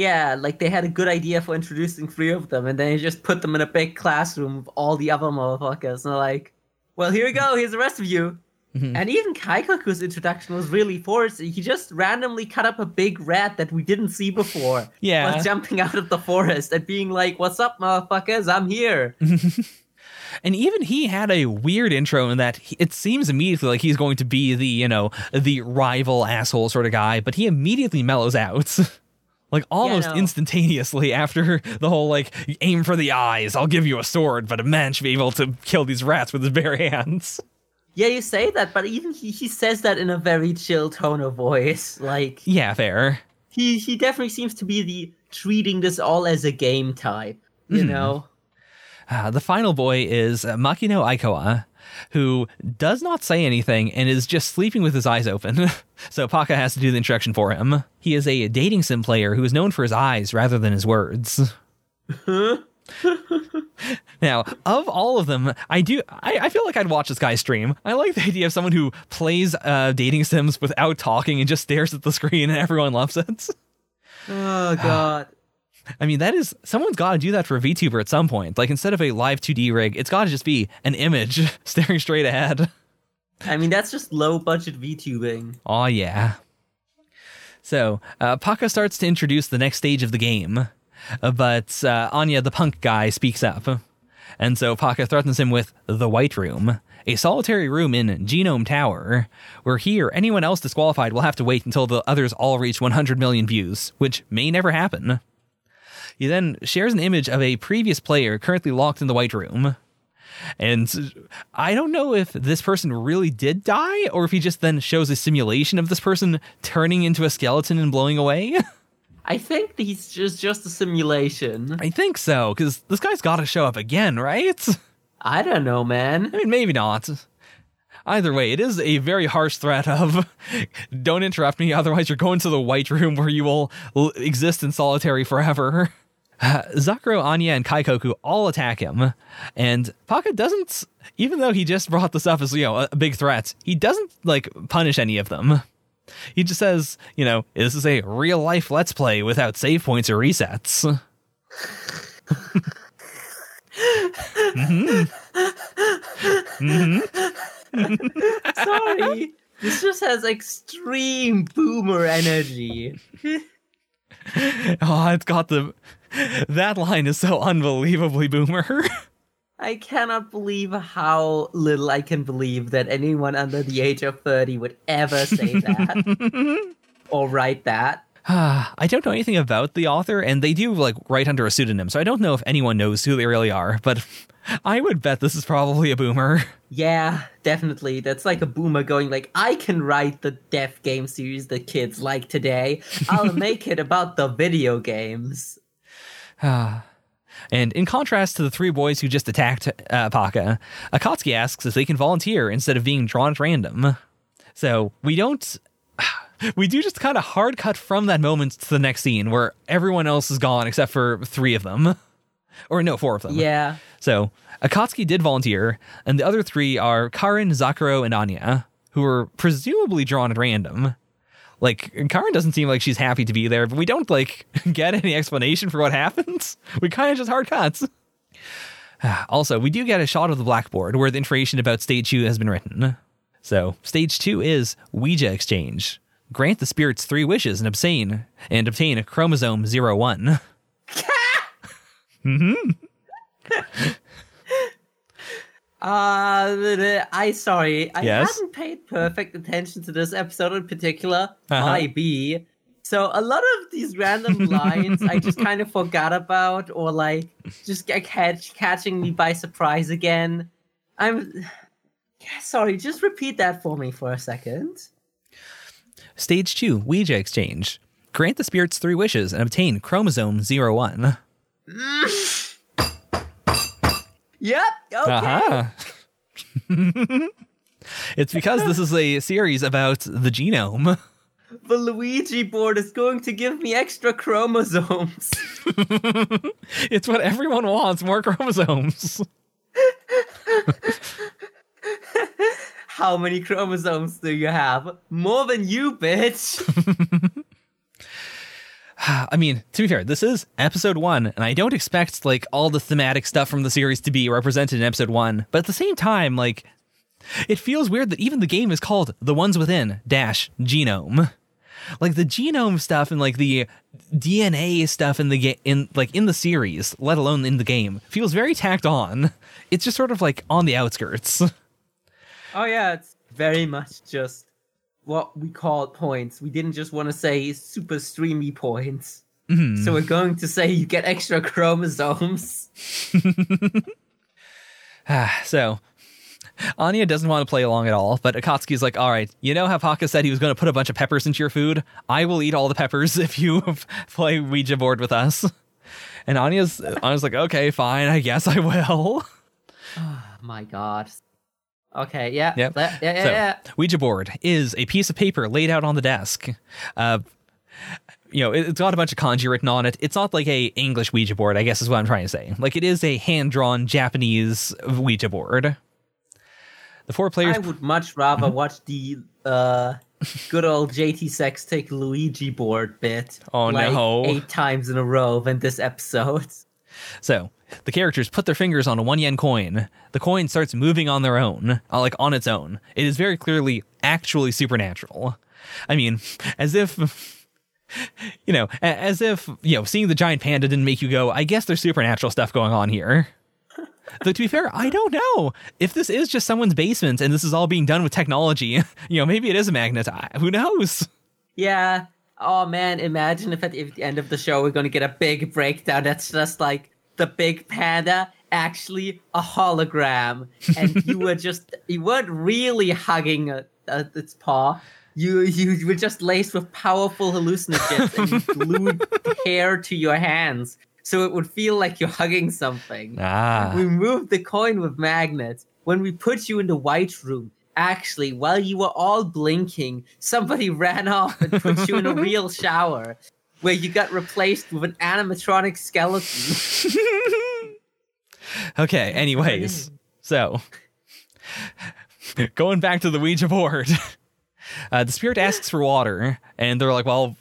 Yeah, like they had a good idea for introducing three of them, and then you just put them in a big classroom with all the other motherfuckers. And they're like, well, here we go, here's the rest of you. Mm-hmm. And even Kaikoku's introduction was really forced. He just randomly cut up a big rat that we didn't see before. Yeah. While jumping out of the forest and being like, what's up, motherfuckers? I'm here. and even he had a weird intro in that he, it seems immediately like he's going to be the, you know, the rival asshole sort of guy, but he immediately mellows out. like almost no. instantaneously after the whole like aim for the eyes, I'll give you a sword, but a man should be able to kill these rats with his bare hands. Yeah, you say that, but even he, he says that in a very chill tone of voice. Like, Yeah, fair. he, he definitely seems to be the treating this all as a game type, you know? Uh, the final boy is uh, Makino Aikawa, who does not say anything and is just sleeping with his eyes open. so Paka has to do the introduction for him. He is a dating sim player who is known for his eyes rather than his words. now, of all of them, I do I, I feel like I'd watch this guy stream. I like the idea of someone who plays uh, dating sims without talking and just stares at the screen and everyone loves it. Oh, God. I mean, that is someone's got to do that for a VTuber at some point. Like instead of a live 2D rig, it's got to just be an image staring straight ahead. I mean, that's just low budget VTubing. Oh yeah. So uh, Paka starts to introduce the next stage of the game. Uh, but uh, Anya, the punk guy, speaks up. And so Paka threatens him with the White Room, a solitary room in Genome Tower, where he or anyone else disqualified will have to wait until the others all reach 100 million views, which may never happen. He then shares an image of a previous player currently locked in the White Room. And I don't know if this person really did die or if he just then shows a simulation of this person turning into a skeleton and blowing away. I think he's just just a simulation. I think so, because this guy's got to show up again, right? I don't know, man. I mean, maybe not. Either way, it is a very harsh threat of don't interrupt me, otherwise, you're going to the white room where you will l- exist in solitary forever. Uh, Zakuro, Anya, and Kaikoku all attack him, and Paka doesn't, even though he just brought this up as, you know, a, a big threat, he doesn't, like, punish any of them. He just says, you know, this is a real life Let's Play without save points or resets. Sorry. this just has extreme boomer energy. Oh, it's got the. That line is so unbelievably boomer. I cannot believe how little I can believe that anyone under the age of 30 would ever say that or write that. I don't know anything about the author, and they do like write under a pseudonym, so I don't know if anyone knows who they really are, but I would bet this is probably a boomer. Yeah, definitely. That's like a boomer going like, I can write the death game series the kids like today. I'll make it about the video games. And in contrast to the three boys who just attacked uh, Paka, Akatsuki asks if they can volunteer instead of being drawn at random. So we don't. We do just kind of hard cut from that moment to the next scene where everyone else is gone except for three of them. Or no, four of them. Yeah. So Akatsuki did volunteer, and the other three are Karin, Zakuro, and Anya, who were presumably drawn at random. Like Karin doesn't seem like she's happy to be there, but we don't like get any explanation for what happens. We kind of just hard cuts. Also, we do get a shot of the blackboard where the information about stage two has been written. So, stage two is Ouija exchange. Grant the spirits three wishes and obtain and obtain a chromosome zero one. Mm-hmm. Uh, I sorry, I Yes? hadn't paid perfect attention to this episode in particular. Uh-huh. My B. So a lot of these random lines I just kind of forgot about, or like just get catch catching me by surprise again. I'm yeah, sorry. Just repeat that for me for a second. Stage two, Ouija exchange. Grant the spirits three wishes and obtain chromosome zero one. Yep. Okay. Uh-huh. it's because this is a series about the genome. The Luigi board is going to give me extra chromosomes. It's what everyone wants more chromosomes. How many chromosomes do you have? More than you, bitch. I mean, to be fair, this is episode one, and I don't expect like all the thematic stuff from the series to be represented in episode one. But at the same time, like, it feels weird that even the game is called "The Ones Within" dash genome. Like the genome stuff and like the DNA stuff in the game, in like in the series, let alone in the game, feels very tacked on. It's just sort of like on the outskirts. Oh yeah, it's very much just what we call points. We didn't just want to say super streamy points. Mm-hmm. So we're going to say you get extra chromosomes. Ah, so Anya doesn't want to play along at all, but Akatsuki's like, all right, you know how Paka said he was going to put a bunch of peppers into your food? I will eat all the peppers if you play Ouija board with us. And Anya's, Anya's like, okay, fine, I guess I will. Oh my god. Okay, yeah. Yep. Yeah, yeah, yeah. so, yeah. Ouija board is a piece of paper laid out on the desk. Uh, you know, it- it's got a bunch of kanji written on it. It's not like a English Ouija board, I guess is what I'm trying to say. Like it is a hand drawn Japanese Ouija board. The four players I would much rather Mm-hmm. watch the uh good old JT Sex take Luigi board bit. Oh, like no. Eight times in a row than this episode. So the characters put their fingers on a one yen coin. The coin starts moving on their own, uh, like on its own. It is very clearly actually supernatural. I mean, as if you know, as if, you know, seeing the giant panda didn't make you go, I guess there's supernatural stuff going on here. Though to be fair, I don't know if this is just someone's basement and this is all being done with technology. You know, maybe it is a magnet. Who knows? Yeah. Oh man, imagine if at the end of the show we're gonna get a big breakdown that's just like the big panda actually a hologram, and you were just you weren't really hugging a, a, its paw. You you were just laced with powerful hallucinogens and you glued hair to your hands, so it would feel like you're hugging something. Ah. We moved the coin with magnets. When we put you in the white room, actually, while you were all blinking, somebody ran off and put you in a real shower where you got replaced with an animatronic skeleton. Okay, anyways. So, going back to the Ouija board, uh, the spirit asks for water, and they're like, well,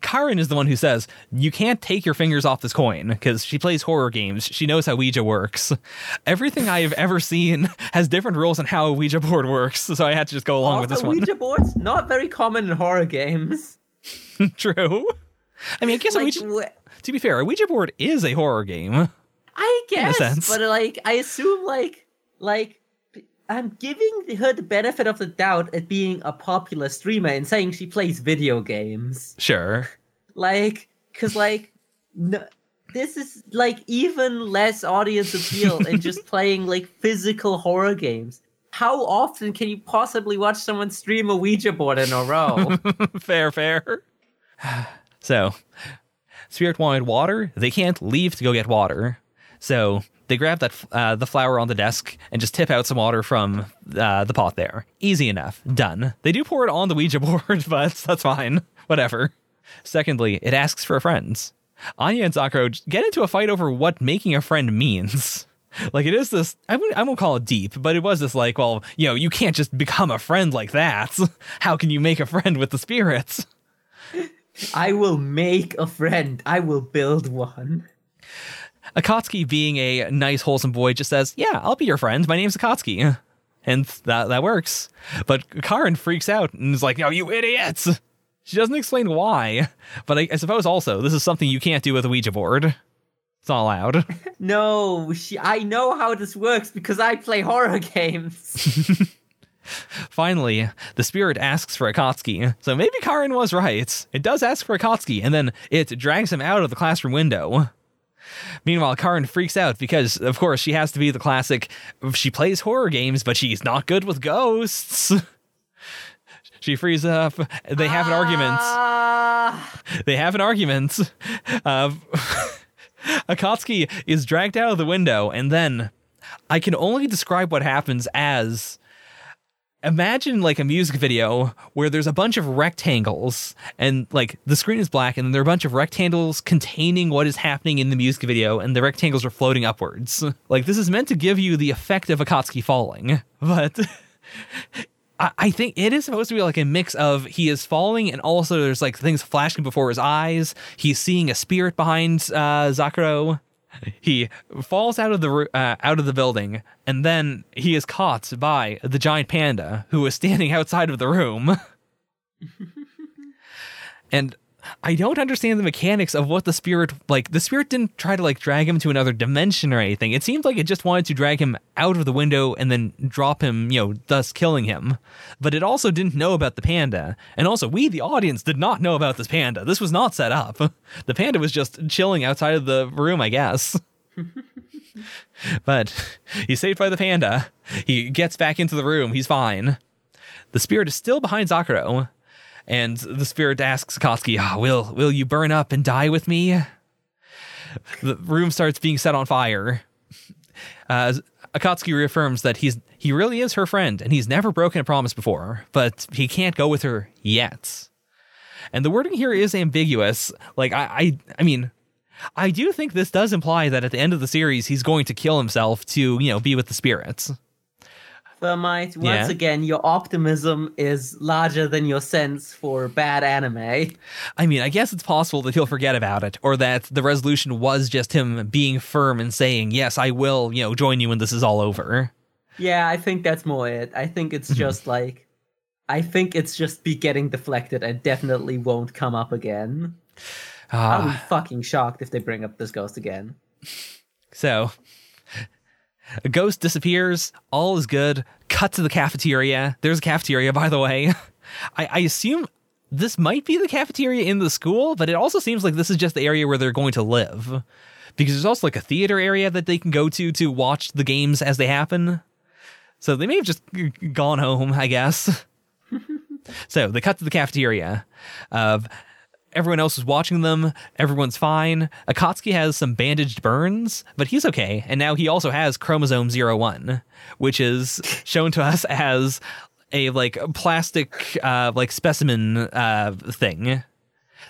Karin is the one who says, You can't take your fingers off this coin because she plays horror games. She knows how Ouija works. Everything I have ever seen has different rules on how a Ouija board works, so I had to just go along with this one. Ouija boards not very common in horror games. True. I mean, I guess Like, Ouija, wh- to be fair, a Ouija board is a horror game. I guess, but like, I assume like, like, I'm giving her the benefit of the doubt at being a popular streamer and saying she plays video games. Sure. like because like no, this is like even less audience appeal in just playing like physical horror games how often can you possibly watch someone stream a ouija board in a row fair, fair. So, Spirit wanted water. They can't leave to go get water. So they grab that uh, the flower on the desk and just tip out some water from uh, the pot there. Easy enough. Done. They do pour it on the Ouija board, but that's fine. Whatever. Secondly, it asks for friends. Anya and Zakuro get into a fight over what making a friend means. Like it is this, I won't, I won't call it deep, but it was this like, well, you know, you can't just become a friend like that. How can you make a friend with the spirits? I will make a friend i will build one Akatsuki, being a nice, wholesome boy, just says, "Yeah, I'll be your friend. My name's Akatsuki," and that that works. But Karin freaks out and is like, "No, you idiots!" She doesn't explain why, but I, I suppose also this is something you can't do with a Ouija board. It's not allowed. no she i know how this works because i play horror games Finally, the spirit asks for Akatsuki, so maybe Karin was right. It does ask for Akatsuki, and then it drags him out of the classroom window. Meanwhile, Karin freaks out because, of course, she has to be the classic. She plays horror games, but she's not good with ghosts. She frees up. They have an argument. Ah, They have an argument. Uh, Akatsuki is dragged out of the window, and then I can only describe what happens as imagine like a music video where there's a bunch of rectangles and like the screen is black and there are a bunch of rectangles containing what is happening in the music video and the rectangles are floating upwards like this is meant to give you the effect of akatsuki falling but I, I think it is supposed to be like a mix of he is falling and also there's like things flashing before his eyes. He's seeing a spirit behind uh, Zakuro. He falls out of the uh, out of the building and then he is caught by the giant panda who is standing outside of the room. and I don't understand the mechanics of what the spirit like. The spirit didn't try to like drag him to another dimension or anything. It seemed like it just wanted to drag him out of the window and then drop him, you know, thus killing him. But it also didn't know about the panda, and also we, the audience, did not know about this panda. This was not set up. The panda was just chilling outside of the room, I guess. but he's saved by the panda. He gets back into the room. He's fine. The spirit is still behind Zakuro, and the spirit asks Akatsuki, "Ah, "Will will you burn up and die with me?" The room starts being set on fire. Uh, Akatsuki reaffirms that he's he really is her friend, and he's never broken a promise before, but he can't go with her yet. And the wording here is ambiguous. Like I, I, I mean, I do think this does imply that at the end of the series he's going to kill himself to you know be with the spirits. Thermite, once Yeah. again, your optimism is larger than your sense for bad anime. I mean, I guess it's possible that he'll forget about it, or that the resolution was just him being firm and saying, "Yes, I will," you know, join you when this is all over. Yeah, I think that's more it. I think Mm-hmm. it's just like I think it's just be getting deflected and definitely won't come up again. I'll be fucking shocked if they bring up this ghost again. so a ghost disappears. All is good. Cut to the cafeteria. There's a cafeteria, by the way. I, I assume this might be the cafeteria in the school, but it also seems like this is just the area where they're going to live. Because there's also like a theater area that they can go to to watch the games as they happen. So they may have just gone home, I guess. so they cut to the cafeteria. Of everyone else is watching them. Everyone's fine. Akatsuki has some bandaged burns, but he's okay. And now he also has chromosome 01, which is shown to us as a like plastic uh, like specimen uh, thing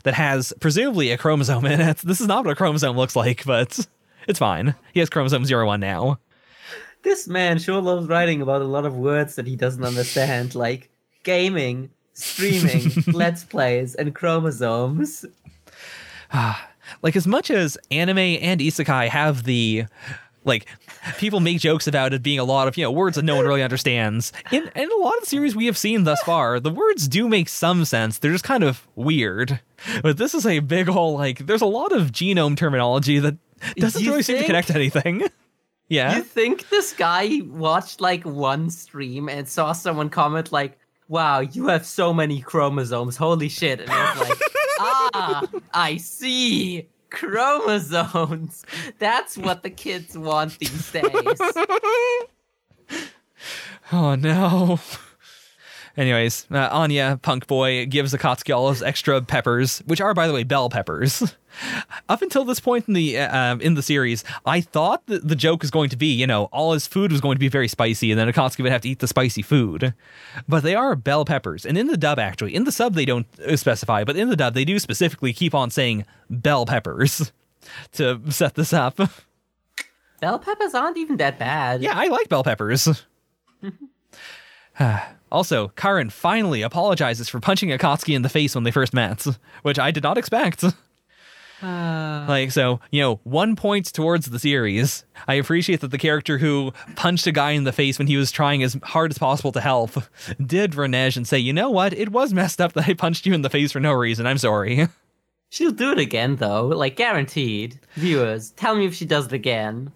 that has presumably a chromosome in it. This is not what a chromosome looks like, but it's fine. He has chromosome 01 now. This man sure loves writing about a lot of words that he doesn't understand, like gaming, streaming, let's plays, and chromosomes. Ah, like as much as anime and isekai have the like people make jokes about it being a lot of you know words that no one really understands. In in a lot of the series we have seen thus far the words do make some sense. They're just kind of weird. But this is a big whole like there's a lot of genome terminology that doesn't You really seem to connect to anything. Yeah. You think this guy watched like one stream and saw someone comment like, "Wow, you have so many chromosomes! Holy shit!" And was like, "Ah, I see." Chromosomes. That's what the kids want these days. Oh no. Anyways, uh, Anya, punk boy, gives all his extra peppers, which are, by the way, bell peppers. Up until this point in the uh, in the series, I thought that the joke was going to be, you know, all his food was going to be very spicy, and then Akatsuki would have to eat the spicy food. But they are bell peppers, and in the dub, actually, in the sub they don't uh, specify, but in the dub they do specifically keep on saying bell peppers to set this up. Bell peppers aren't even that bad. Yeah, I like bell peppers. also, Karin finally apologizes for punching Akatsuki in the face when they first met, which I did not expect. Uh, Like, so, you know, one point towards the series. I appreciate that the character who punched a guy in the face when he was trying as hard as possible to help did Renej and say, you know what? It was messed up that I punched you in the face for no reason. I'm sorry. she'll do it again though, like guaranteed. Viewers, tell me if she does it again.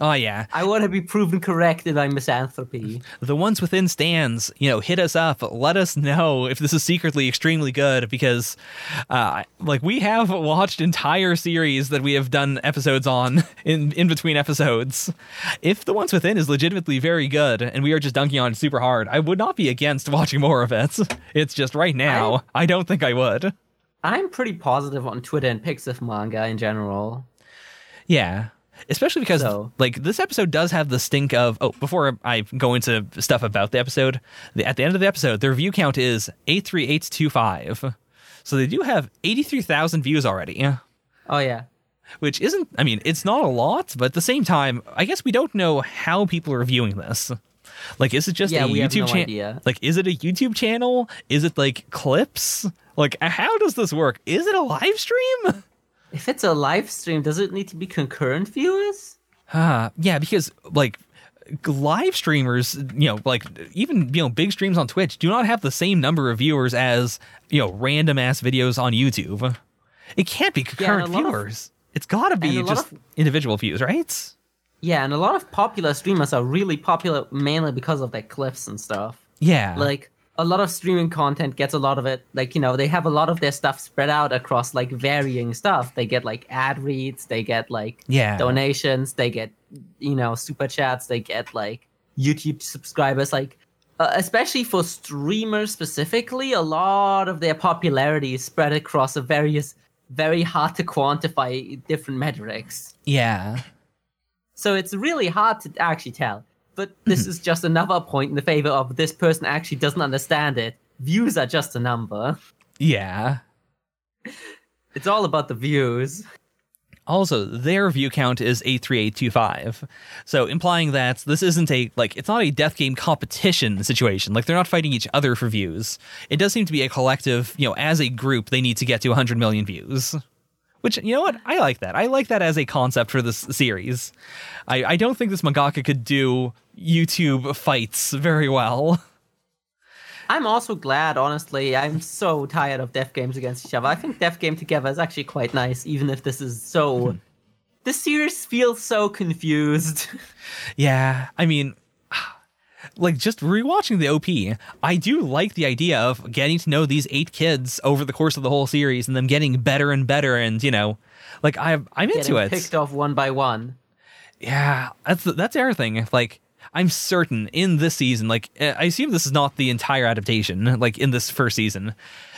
Oh, yeah. I want to be proven correct in my misanthropy. the ones within stands, you know, hit us up. Let us know if this is secretly extremely good because, uh, like, we have watched entire series that we have done episodes on in in between episodes. If the ones within is legitimately very good and we are just dunking on it super hard, I would not be against watching more of it. It's just right now, I don't think I would. I'm pretty positive on Twitter and Pixiv manga in general. Yeah. Especially because So- like this episode does have the stink of oh before I go into stuff about the episode the, at the end of the episode their view count is 83825 so they do have 83,000 views already. Oh yeah. which isn't I mean it's not a lot but at the same time I guess we don't know how people are viewing this. Like is it just Yeah, a YouTube no channel like is it a YouTube channel? Is it like clips? Like how does this work? Is it a live stream If it's a live stream, does it need to be concurrent viewers? Ah, yeah, because like live streamers, you know, like even you know big streams on Twitch do not have the same number of viewers as you know random ass videos on YouTube. It can't be concurrent of- viewers. it's got to be and a lot just of- individual views, right? Yeah, and a lot of popular streamers are really popular mainly because of their clips and stuff. Yeah, Like a lot of streaming content gets a lot of it. Like you know, they have a lot of their stuff spread out across like varying stuff. They get like ad reads, they get like Yeah. donations, they get you know super chats, they get like YouTube subscribers. Like uh, especially for streamers specifically, a lot of their popularity is spread across a various very hard to quantify different metrics. yeah, So it's really hard to actually tell. But this is just another point in the favor of this person actually doesn't understand it. Views are just a number. yeah. It's all about the views. Also, their view count is 83825. So implying that this isn't a like it's not a death game competition situation. Like they're not fighting each other for views. It does seem to be a collective, you know, as a group they need to get to 100 million views. Which, you know what? I like that. I like that as a concept for this series. I, I don't think this mangaka could do YouTube fights very well. I'm also glad, honestly. I'm so tired of death games against each other. I think death game together is actually quite nice, even if this is so. Hmm. the series feels so confused. Yeah, I mean, like just rewatching the OP, I do like the idea of getting to know these eight kids over the course of the whole series and them getting better and better. And you know, like I, I'm into Getting it. picked off one by one. Yeah, that's that's everything. Like I'm certain in this season, like eh, I assume this is not the entire adaptation. Like in this first season,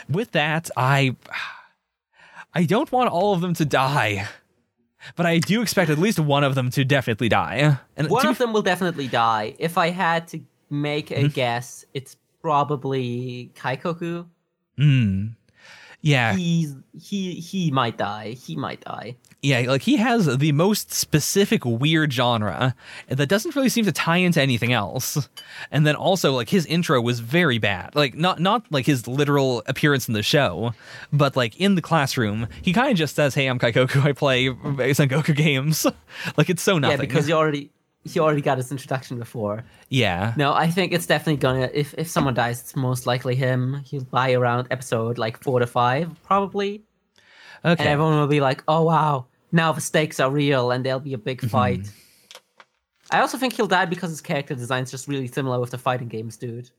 with that, I I don't want all of them to die, but I do expect at least one of them to definitely die. And One of them will definitely die. If I had to make a Mm-hmm. guess, it's probably Kaikoku. yeah, He's he he might die. He might die. Yeah, like he has the most specific weird genre that doesn't really seem to tie into anything else. And then also like his intro was very bad. Like not not like his literal appearance in the show, but like in the classroom, he kind of just says, "Hey, I'm Kaikoku. I play Sengoku games." like it's so nothing. Yeah, because he already he already got his introduction before. yeah. No, I think it's definitely gonna. If if someone dies, it's most likely him. He'll die around episode like four to five, probably, Okay. and Okay. everyone will be like, "Oh wow, now the stakes are real," and there'll be a big mm-hmm. fight. I also think he'll die because his character design's just really similar with the fighting games, dude.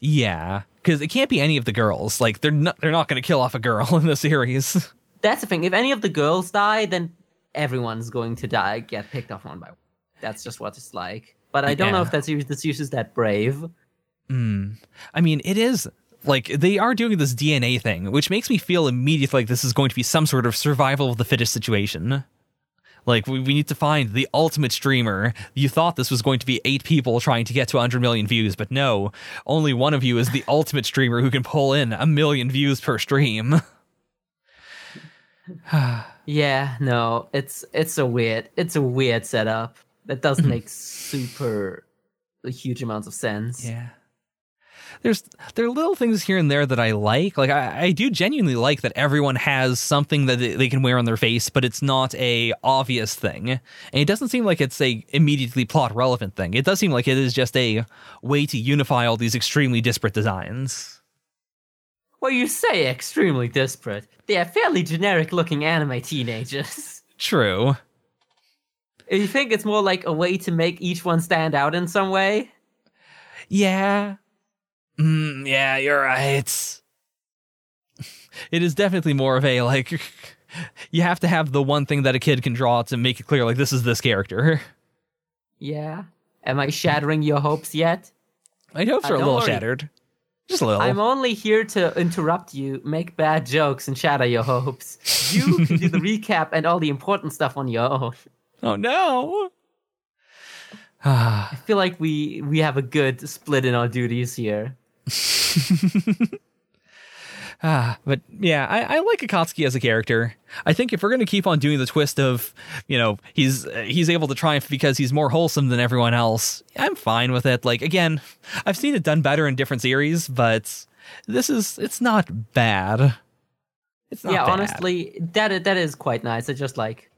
Yeah, because it can't be any of the girls. Like they're not they're not going to kill off a girl in the series. That's the thing. If any of the girls die, then everyone's going to die, get picked off one by one. That's just what it's like. But I don't know Yeah. if that's this series is that brave. Hmm. I mean, it is like they are doing this DNA thing, which makes me feel immediately like this is going to be some sort of survival of the fittest situation. Like we, we need to find the ultimate streamer. You thought this was going to be eight people trying to get to 100 million views, but no, only one of you is the ultimate streamer who can pull in a million views per stream. Yeah, no, it's it's a weird it's a weird setup that doesn't make super huge amounts of sense. Yeah. There's there are little things here and there that I like. Like I, I do genuinely like that everyone has something that they, they can wear on their face, but it's not a obvious thing. And it doesn't seem like it's a immediately plot relevant thing. It does seem like it is just a way to unify all these extremely disparate designs. Well, you say extremely disparate. They are fairly generic looking anime teenagers. True. you think it's more like a way to make each one stand out in some way? Yeah. Mm, yeah, you're right. It is definitely more of a like you have to have the one thing that a kid can draw to make it clear like this is this character. Yeah. Am I shattering your hopes yet? My hopes Uh, are a little worry. shattered. Just a little. I'm only here to interrupt you, make bad jokes, and shatter your hopes. You can do the recap and all the important stuff on your own. oh no. I feel like we we have a good split in our duties here. ah, but yeah, I, I like Akatsuki as a character. I think if we're gonna keep on doing the twist of, you know, he's uh, he's able to triumph because he's more wholesome than everyone else, I'm fine with it. Like again, I've seen it done better in different series, but this is it's not bad. It's not yeah, bad. honestly, that that is quite nice. It's just like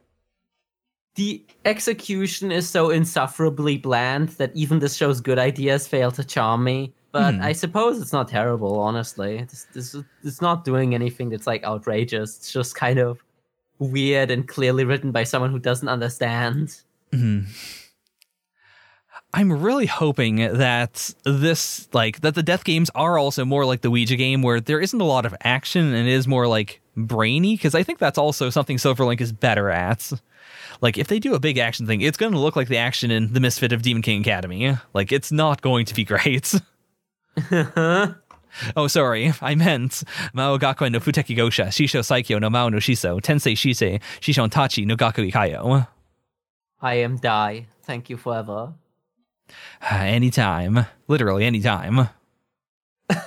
the execution is so insufferably bland that even this show's good ideas fail to charm me. But Hmm. I suppose it's not terrible, honestly. This is- it's not doing anything that's like outrageous. It's just kind of weird and clearly written by someone who doesn't understand. I'm really hoping that this, like, that the death games are also more like the Ouija game, where there isn't a lot of action and it is more like brainy, because I think that's also something Silverlink is better at. Like, if they do a big action thing, it's going to look like the action in The Misfit of Demon King Academy. Like, it's not going to be great. oh, sorry. I meant Mao Gakuen no Futeki Gosha, Shisho Saikyo no Mao no Shiso, Tensei Shisei, Shishon Tachi no Gaku Ikayo. I am die. Thank you forever. Anytime. Literally anytime.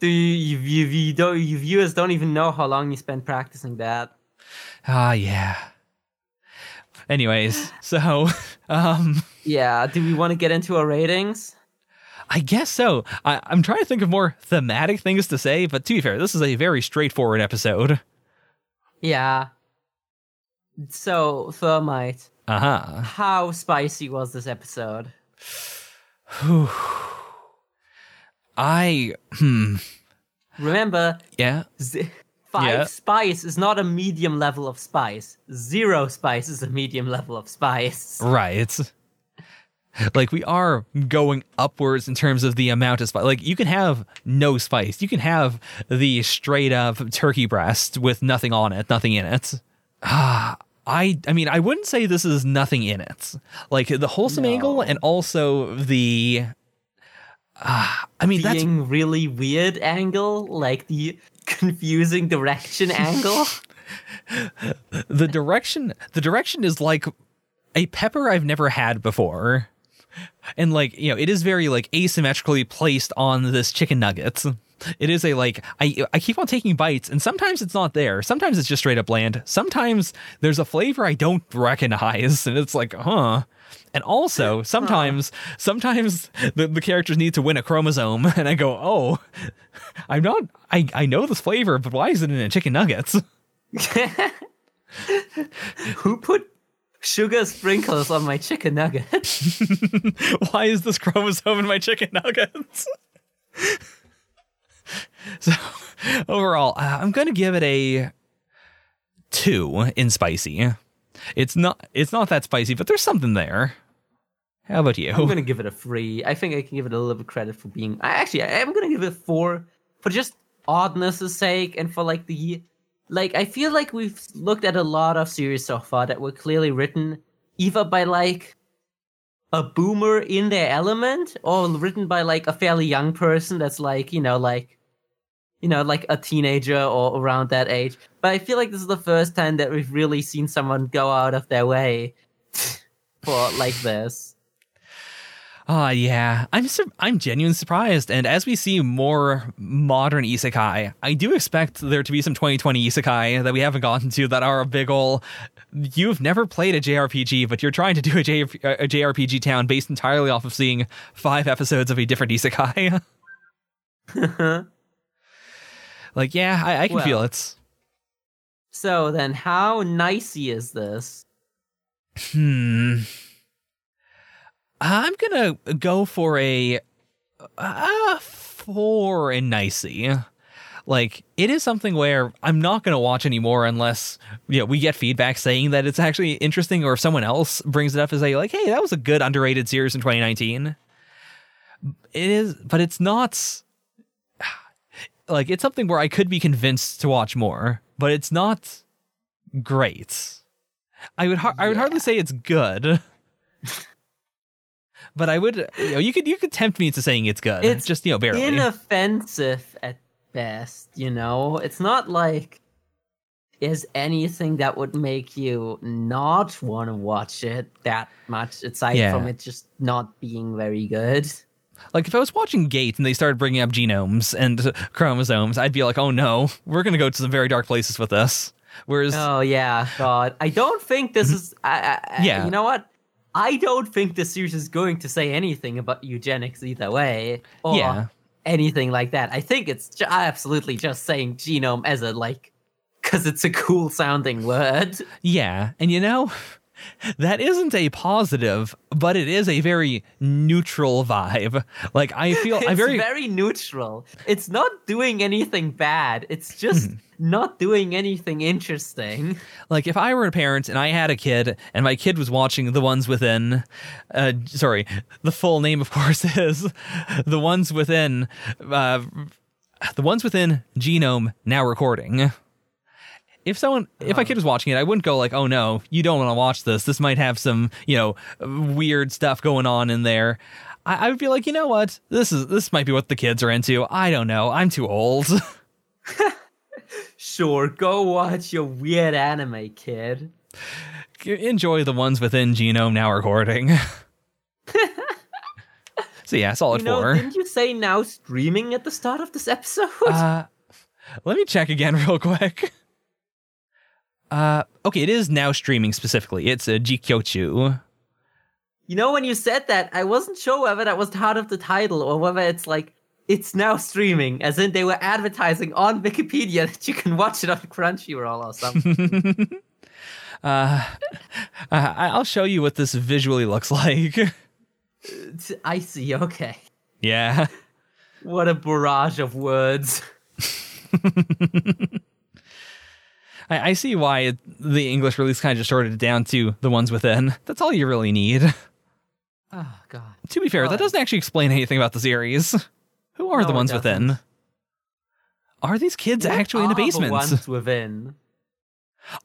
Do you, you, you, don't, you viewers don't even know how long you spent practicing that. Ah, yeah. Anyways, so um Yeah, do we want to get into our ratings? I guess so. I, I'm trying to think of more thematic things to say, but to be fair, this is a very straightforward episode. Yeah. So, Thermite, Uh-huh. how spicy was this episode? I hmm Remember, yeah. z- five Yeah. spice is not a medium level of spice. Zero spice is a medium level of spice. Right. Like we are going upwards in terms of the amount of spice. Like you can have no spice. You can have the straight up turkey breast with nothing on it, nothing in it. Ah, I I mean I wouldn't say this is nothing in it. Like the wholesome No. angle and also the ah, I mean that's Being really weird angle, like the confusing direction angle. the direction the direction is like a pepper I've never had before. And like, you know, it is very like asymmetrically placed on this chicken nugget. It is a like I I keep on taking bites and sometimes it's not there. Sometimes it's just straight up bland. Sometimes there's a flavor I don't recognize and it's like, huh. And also, sometimes sometimes the, the characters need to win a chromosome and I go, "Oh, I'm not I I know this flavor, but why is it in a chicken nuggets?" Who put sugar sprinkles on my chicken nugget? why is this chromosome in my chicken nuggets? so overall, uh, I'm gonna give it a two in spicy. It's not it's not that spicy, but there's something there. How about you? I'm gonna give it a three. I think I can give it a little bit credit for being. I actually, I am gonna give it a four for just oddness' sake and for like the, like I feel like we've looked at a lot of series so far that were clearly written either by like a boomer in their element or written by like a fairly young person that's like you know like you know like a teenager or around that age. But i feel like this is the first time that we've really seen someone go out of their way for like this Oh yeah, I'm I'm genuinely surprised. And as we see more modern isekai, I do expect there to be some 2020 isekai that we haven't gotten to that are a big ol' You've never played a JRPG, but you're trying to do a, J- a JRPG town based entirely off of seeing five episodes of a different isekai. like, yeah, I, I can feel it. So then, how nicey is this? Hmm. I'm gonna go for a uh, four in nicey. Like it is something where I'm not gonna watch anymore unless you know we get feedback saying that it's actually interesting, or if someone else brings it up as a like, "Hey, that was a good underrated series in 2019." It is, but it's not. Like it's something where I could be convinced to watch more, but it's not great. I would har- I would hardly say it's good. but I would you know you could you could tempt me into saying it's good. It's just you know barely. Inoffensive at best, you know? It's not like is anything that would make you not want to watch it that much aside Yeah. from it just not being very good. like if I was watching Gate and they started bringing up genomes and chromosomes, I'd be like, "Oh no, we're going to go to some very dark places with this." Whereas Oh yeah, God. I don't think this is I, I, Mm-hmm. Yeah. You know what? I don't think this series is going to say anything about eugenics either way. Or Yeah. anything like that. I think it's ju- absolutely just saying genome as a like because it's a cool sounding word. Yeah, and you know, that isn't a positive, but it is a very neutral vibe. Like I feel It's I very, very neutral. It's not doing anything bad. It's just Hmm. Not doing anything interesting. like if I were a parent and I had a kid and my kid was watching the ones within uh sorry, the full name of course is the ones within uh the ones within genome now recording. If someone, if my kid was watching it, I wouldn't go like, "Oh no, you don't want to watch this. This might have some, you know, weird stuff going on in there." I, I would be like, you know what, this is this might be what the kids are into. I don't know. I'm too old. Sure, go watch your weird anime, kid. Enjoy the ones within genome now recording. so yeah, solid You know, four. didn't you say now streaming at the start of this episode? Uh, let me check again real quick. Uh, okay, it is now streaming specifically. It's a Jikyochu. You know, when you said that, I wasn't sure whether that was part of the title or whether it's like it's now streaming, as in they were advertising on Wikipedia that you can watch it on Crunchyroll or something. Uh, I- I'll show you what this visually looks like. I see. Okay. yeah. What a barrage of words. I, I see why it, the English release kind of just shorted it down to the ones within. That's all you really need. Oh god. To be fair, that Oh. doesn't actually explain anything about the series. Who are No, the ones within? Are these kids What actually in the basement? ones within.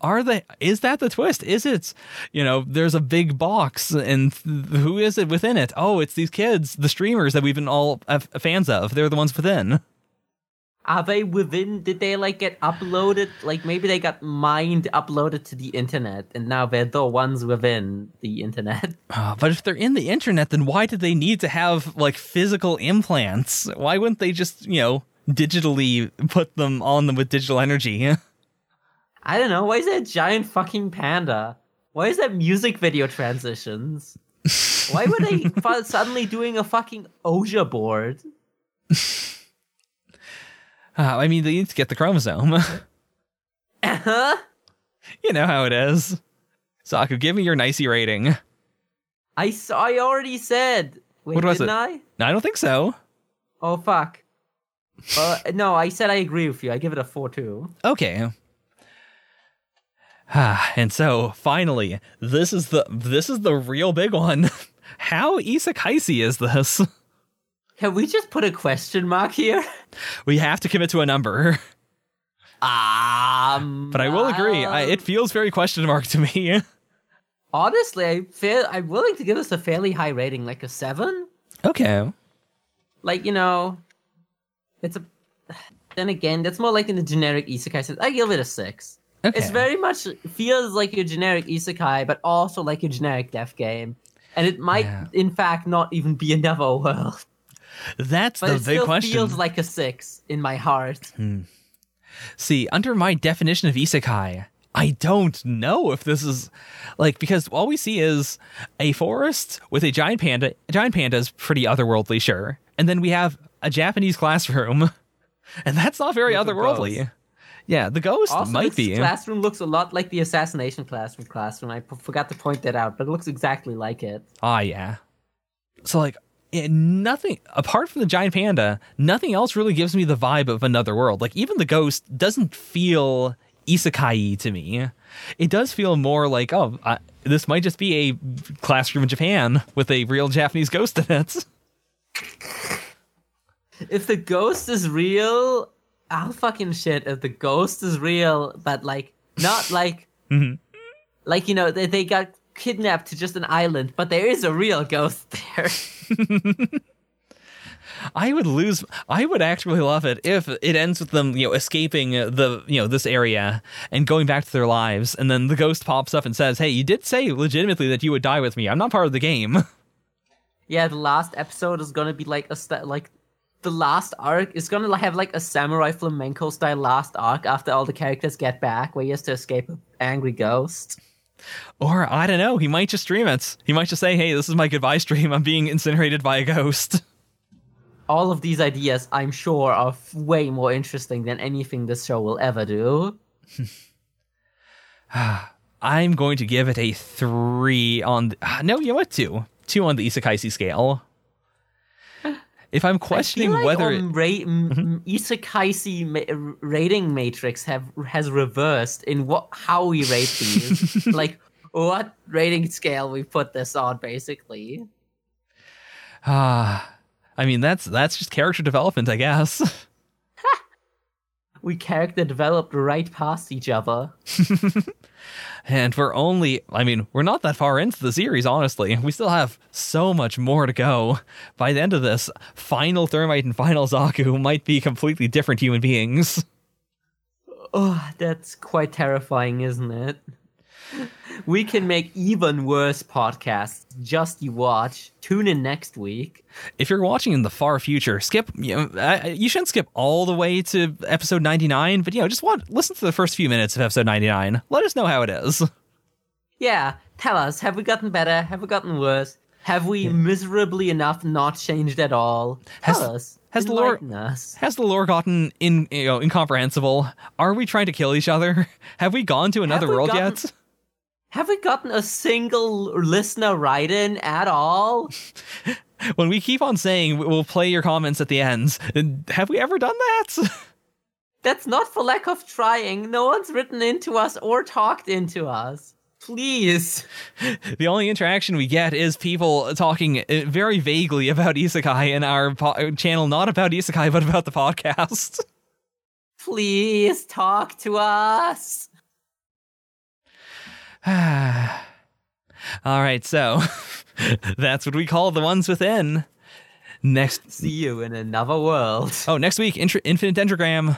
Are they? Is that the twist? Is it? You know, there's a big box, and th- who is it within it? Oh, it's these kids, the streamers that we've been all uh, fans of. They're the ones within. Are they within? Did they like get uploaded? Like maybe they got mined, uploaded to the internet, and now they're the ones within the internet. Uh, but if they're in the internet, then why do they need to have like physical implants? Why wouldn't they just, you know, digitally put them on them with digital energy? I don't know. Why is there a giant fucking panda? Why is there music video transitions? Why were they suddenly doing a fucking OSHA board? Uh, I mean, they need to get the chromosome. Uh-huh. you know how it is. Saku, give me your nicey rating. I saw. I already said. Wait, What was didn't it? I? No, I don't think so. Oh fuck. Uh, no, I said I agree with you. I give it a four two. Okay. Ah, and so finally, this is the this is the real big one. How isakaisi is this? Can we just put a question mark here? We have to commit to a number, Um. but I will agree. I, it feels very question mark to me. honestly, I feel I'm willing to give this a fairly high rating, like a seven. Okay. Like you know, it's a. Then again, that's more like in the generic isekai sense. I give it a six. Okay. It's very much feels like your generic isekai, but also like your generic death game. And it might, Yeah. in fact, not even be another world. That's But the big question. feels like a six in my heart. See, under my definition of isekai, I don't know if this is like because all we see is a forest with a giant panda. A giant panda is pretty otherworldly, sure, and then we have a Japanese classroom, and that's not very With otherworldly. Yeah, the ghost Also, might this be. classroom looks a lot like the assassination classroom classroom. I p- forgot to point that out, but it looks exactly like it. Ah, yeah. So like. Eh, nothing apart from the giant panda, nothing else really gives me the vibe of another world. Like even the ghost doesn't feel isekai to me. It does feel more like oh, I, this might just be a classroom in Japan with a real Japanese ghost in it. If the ghost is real, I'll fucking shit. If the ghost is real, but like not like Mhm. like you know they, they got kidnapped to just an island, but there is a real ghost there. I would lose. I would actually love it if it ends with them, you know, escaping the, you know, this area and going back to their lives, and then the ghost pops up and says, "Hey, you did say legitimately that you would die with me. I'm not part of the game." yeah, the last episode is gonna be like a st- like the last arc is gonna have like a samurai flamenco style last arc after all the characters get back, where he has to escape an angry ghost. Or I don't know. He might just stream it. He might just say, "Hey, this is my goodbye stream. I'm being incinerated by a ghost." All of these ideas, I'm sure, are way more interesting than anything this show will ever do. I'm going to give it a three on. The, no, you know what? Two, two on the Isakaisi scale. If I'm questioning like whether it- ra- m- m- Isekai ma- rating matrix have has reversed in what how we rate these, like what rating scale we put this on, basically. ah, I mean that's that's just character development, I guess. We character developed right past each other. And we're only, I mean, we're not that far into the series, honestly. We still have so much more to go. By the end of this, final Thermite and final Zaku might be completely different human beings. Oh, that's quite terrifying, isn't it? We can make even worse podcasts. Just you watch. Tune in next week. If you're watching in the far future, skip, you, know, you shouldn't skip all the way to episode 99, but, you know, just want, listen to the first few minutes of episode 99. Let us know how it is. Yeah, tell us. Have we gotten better? Have we gotten worse? Have we miserably enough not changed at all? Tell Has- us. has the lore- us. Has the lore gotten in, you know, incomprehensible? Are we trying to kill each other? Have we gone to another world gotten- yet? Have we gotten a single listener write in at all? when we keep on saying we'll play your comments at the ends, have we ever done that? That's not for lack of trying. No one's written into us or talked into us. Please. The only interaction we get is people talking uh, very vaguely about isekai in our po- channel, not about isekai, but about the podcast. Please talk to us. All right, so that's what we call the ones within. Next, See you in another world. oh, next week, Intr- Infinite Dendrogram.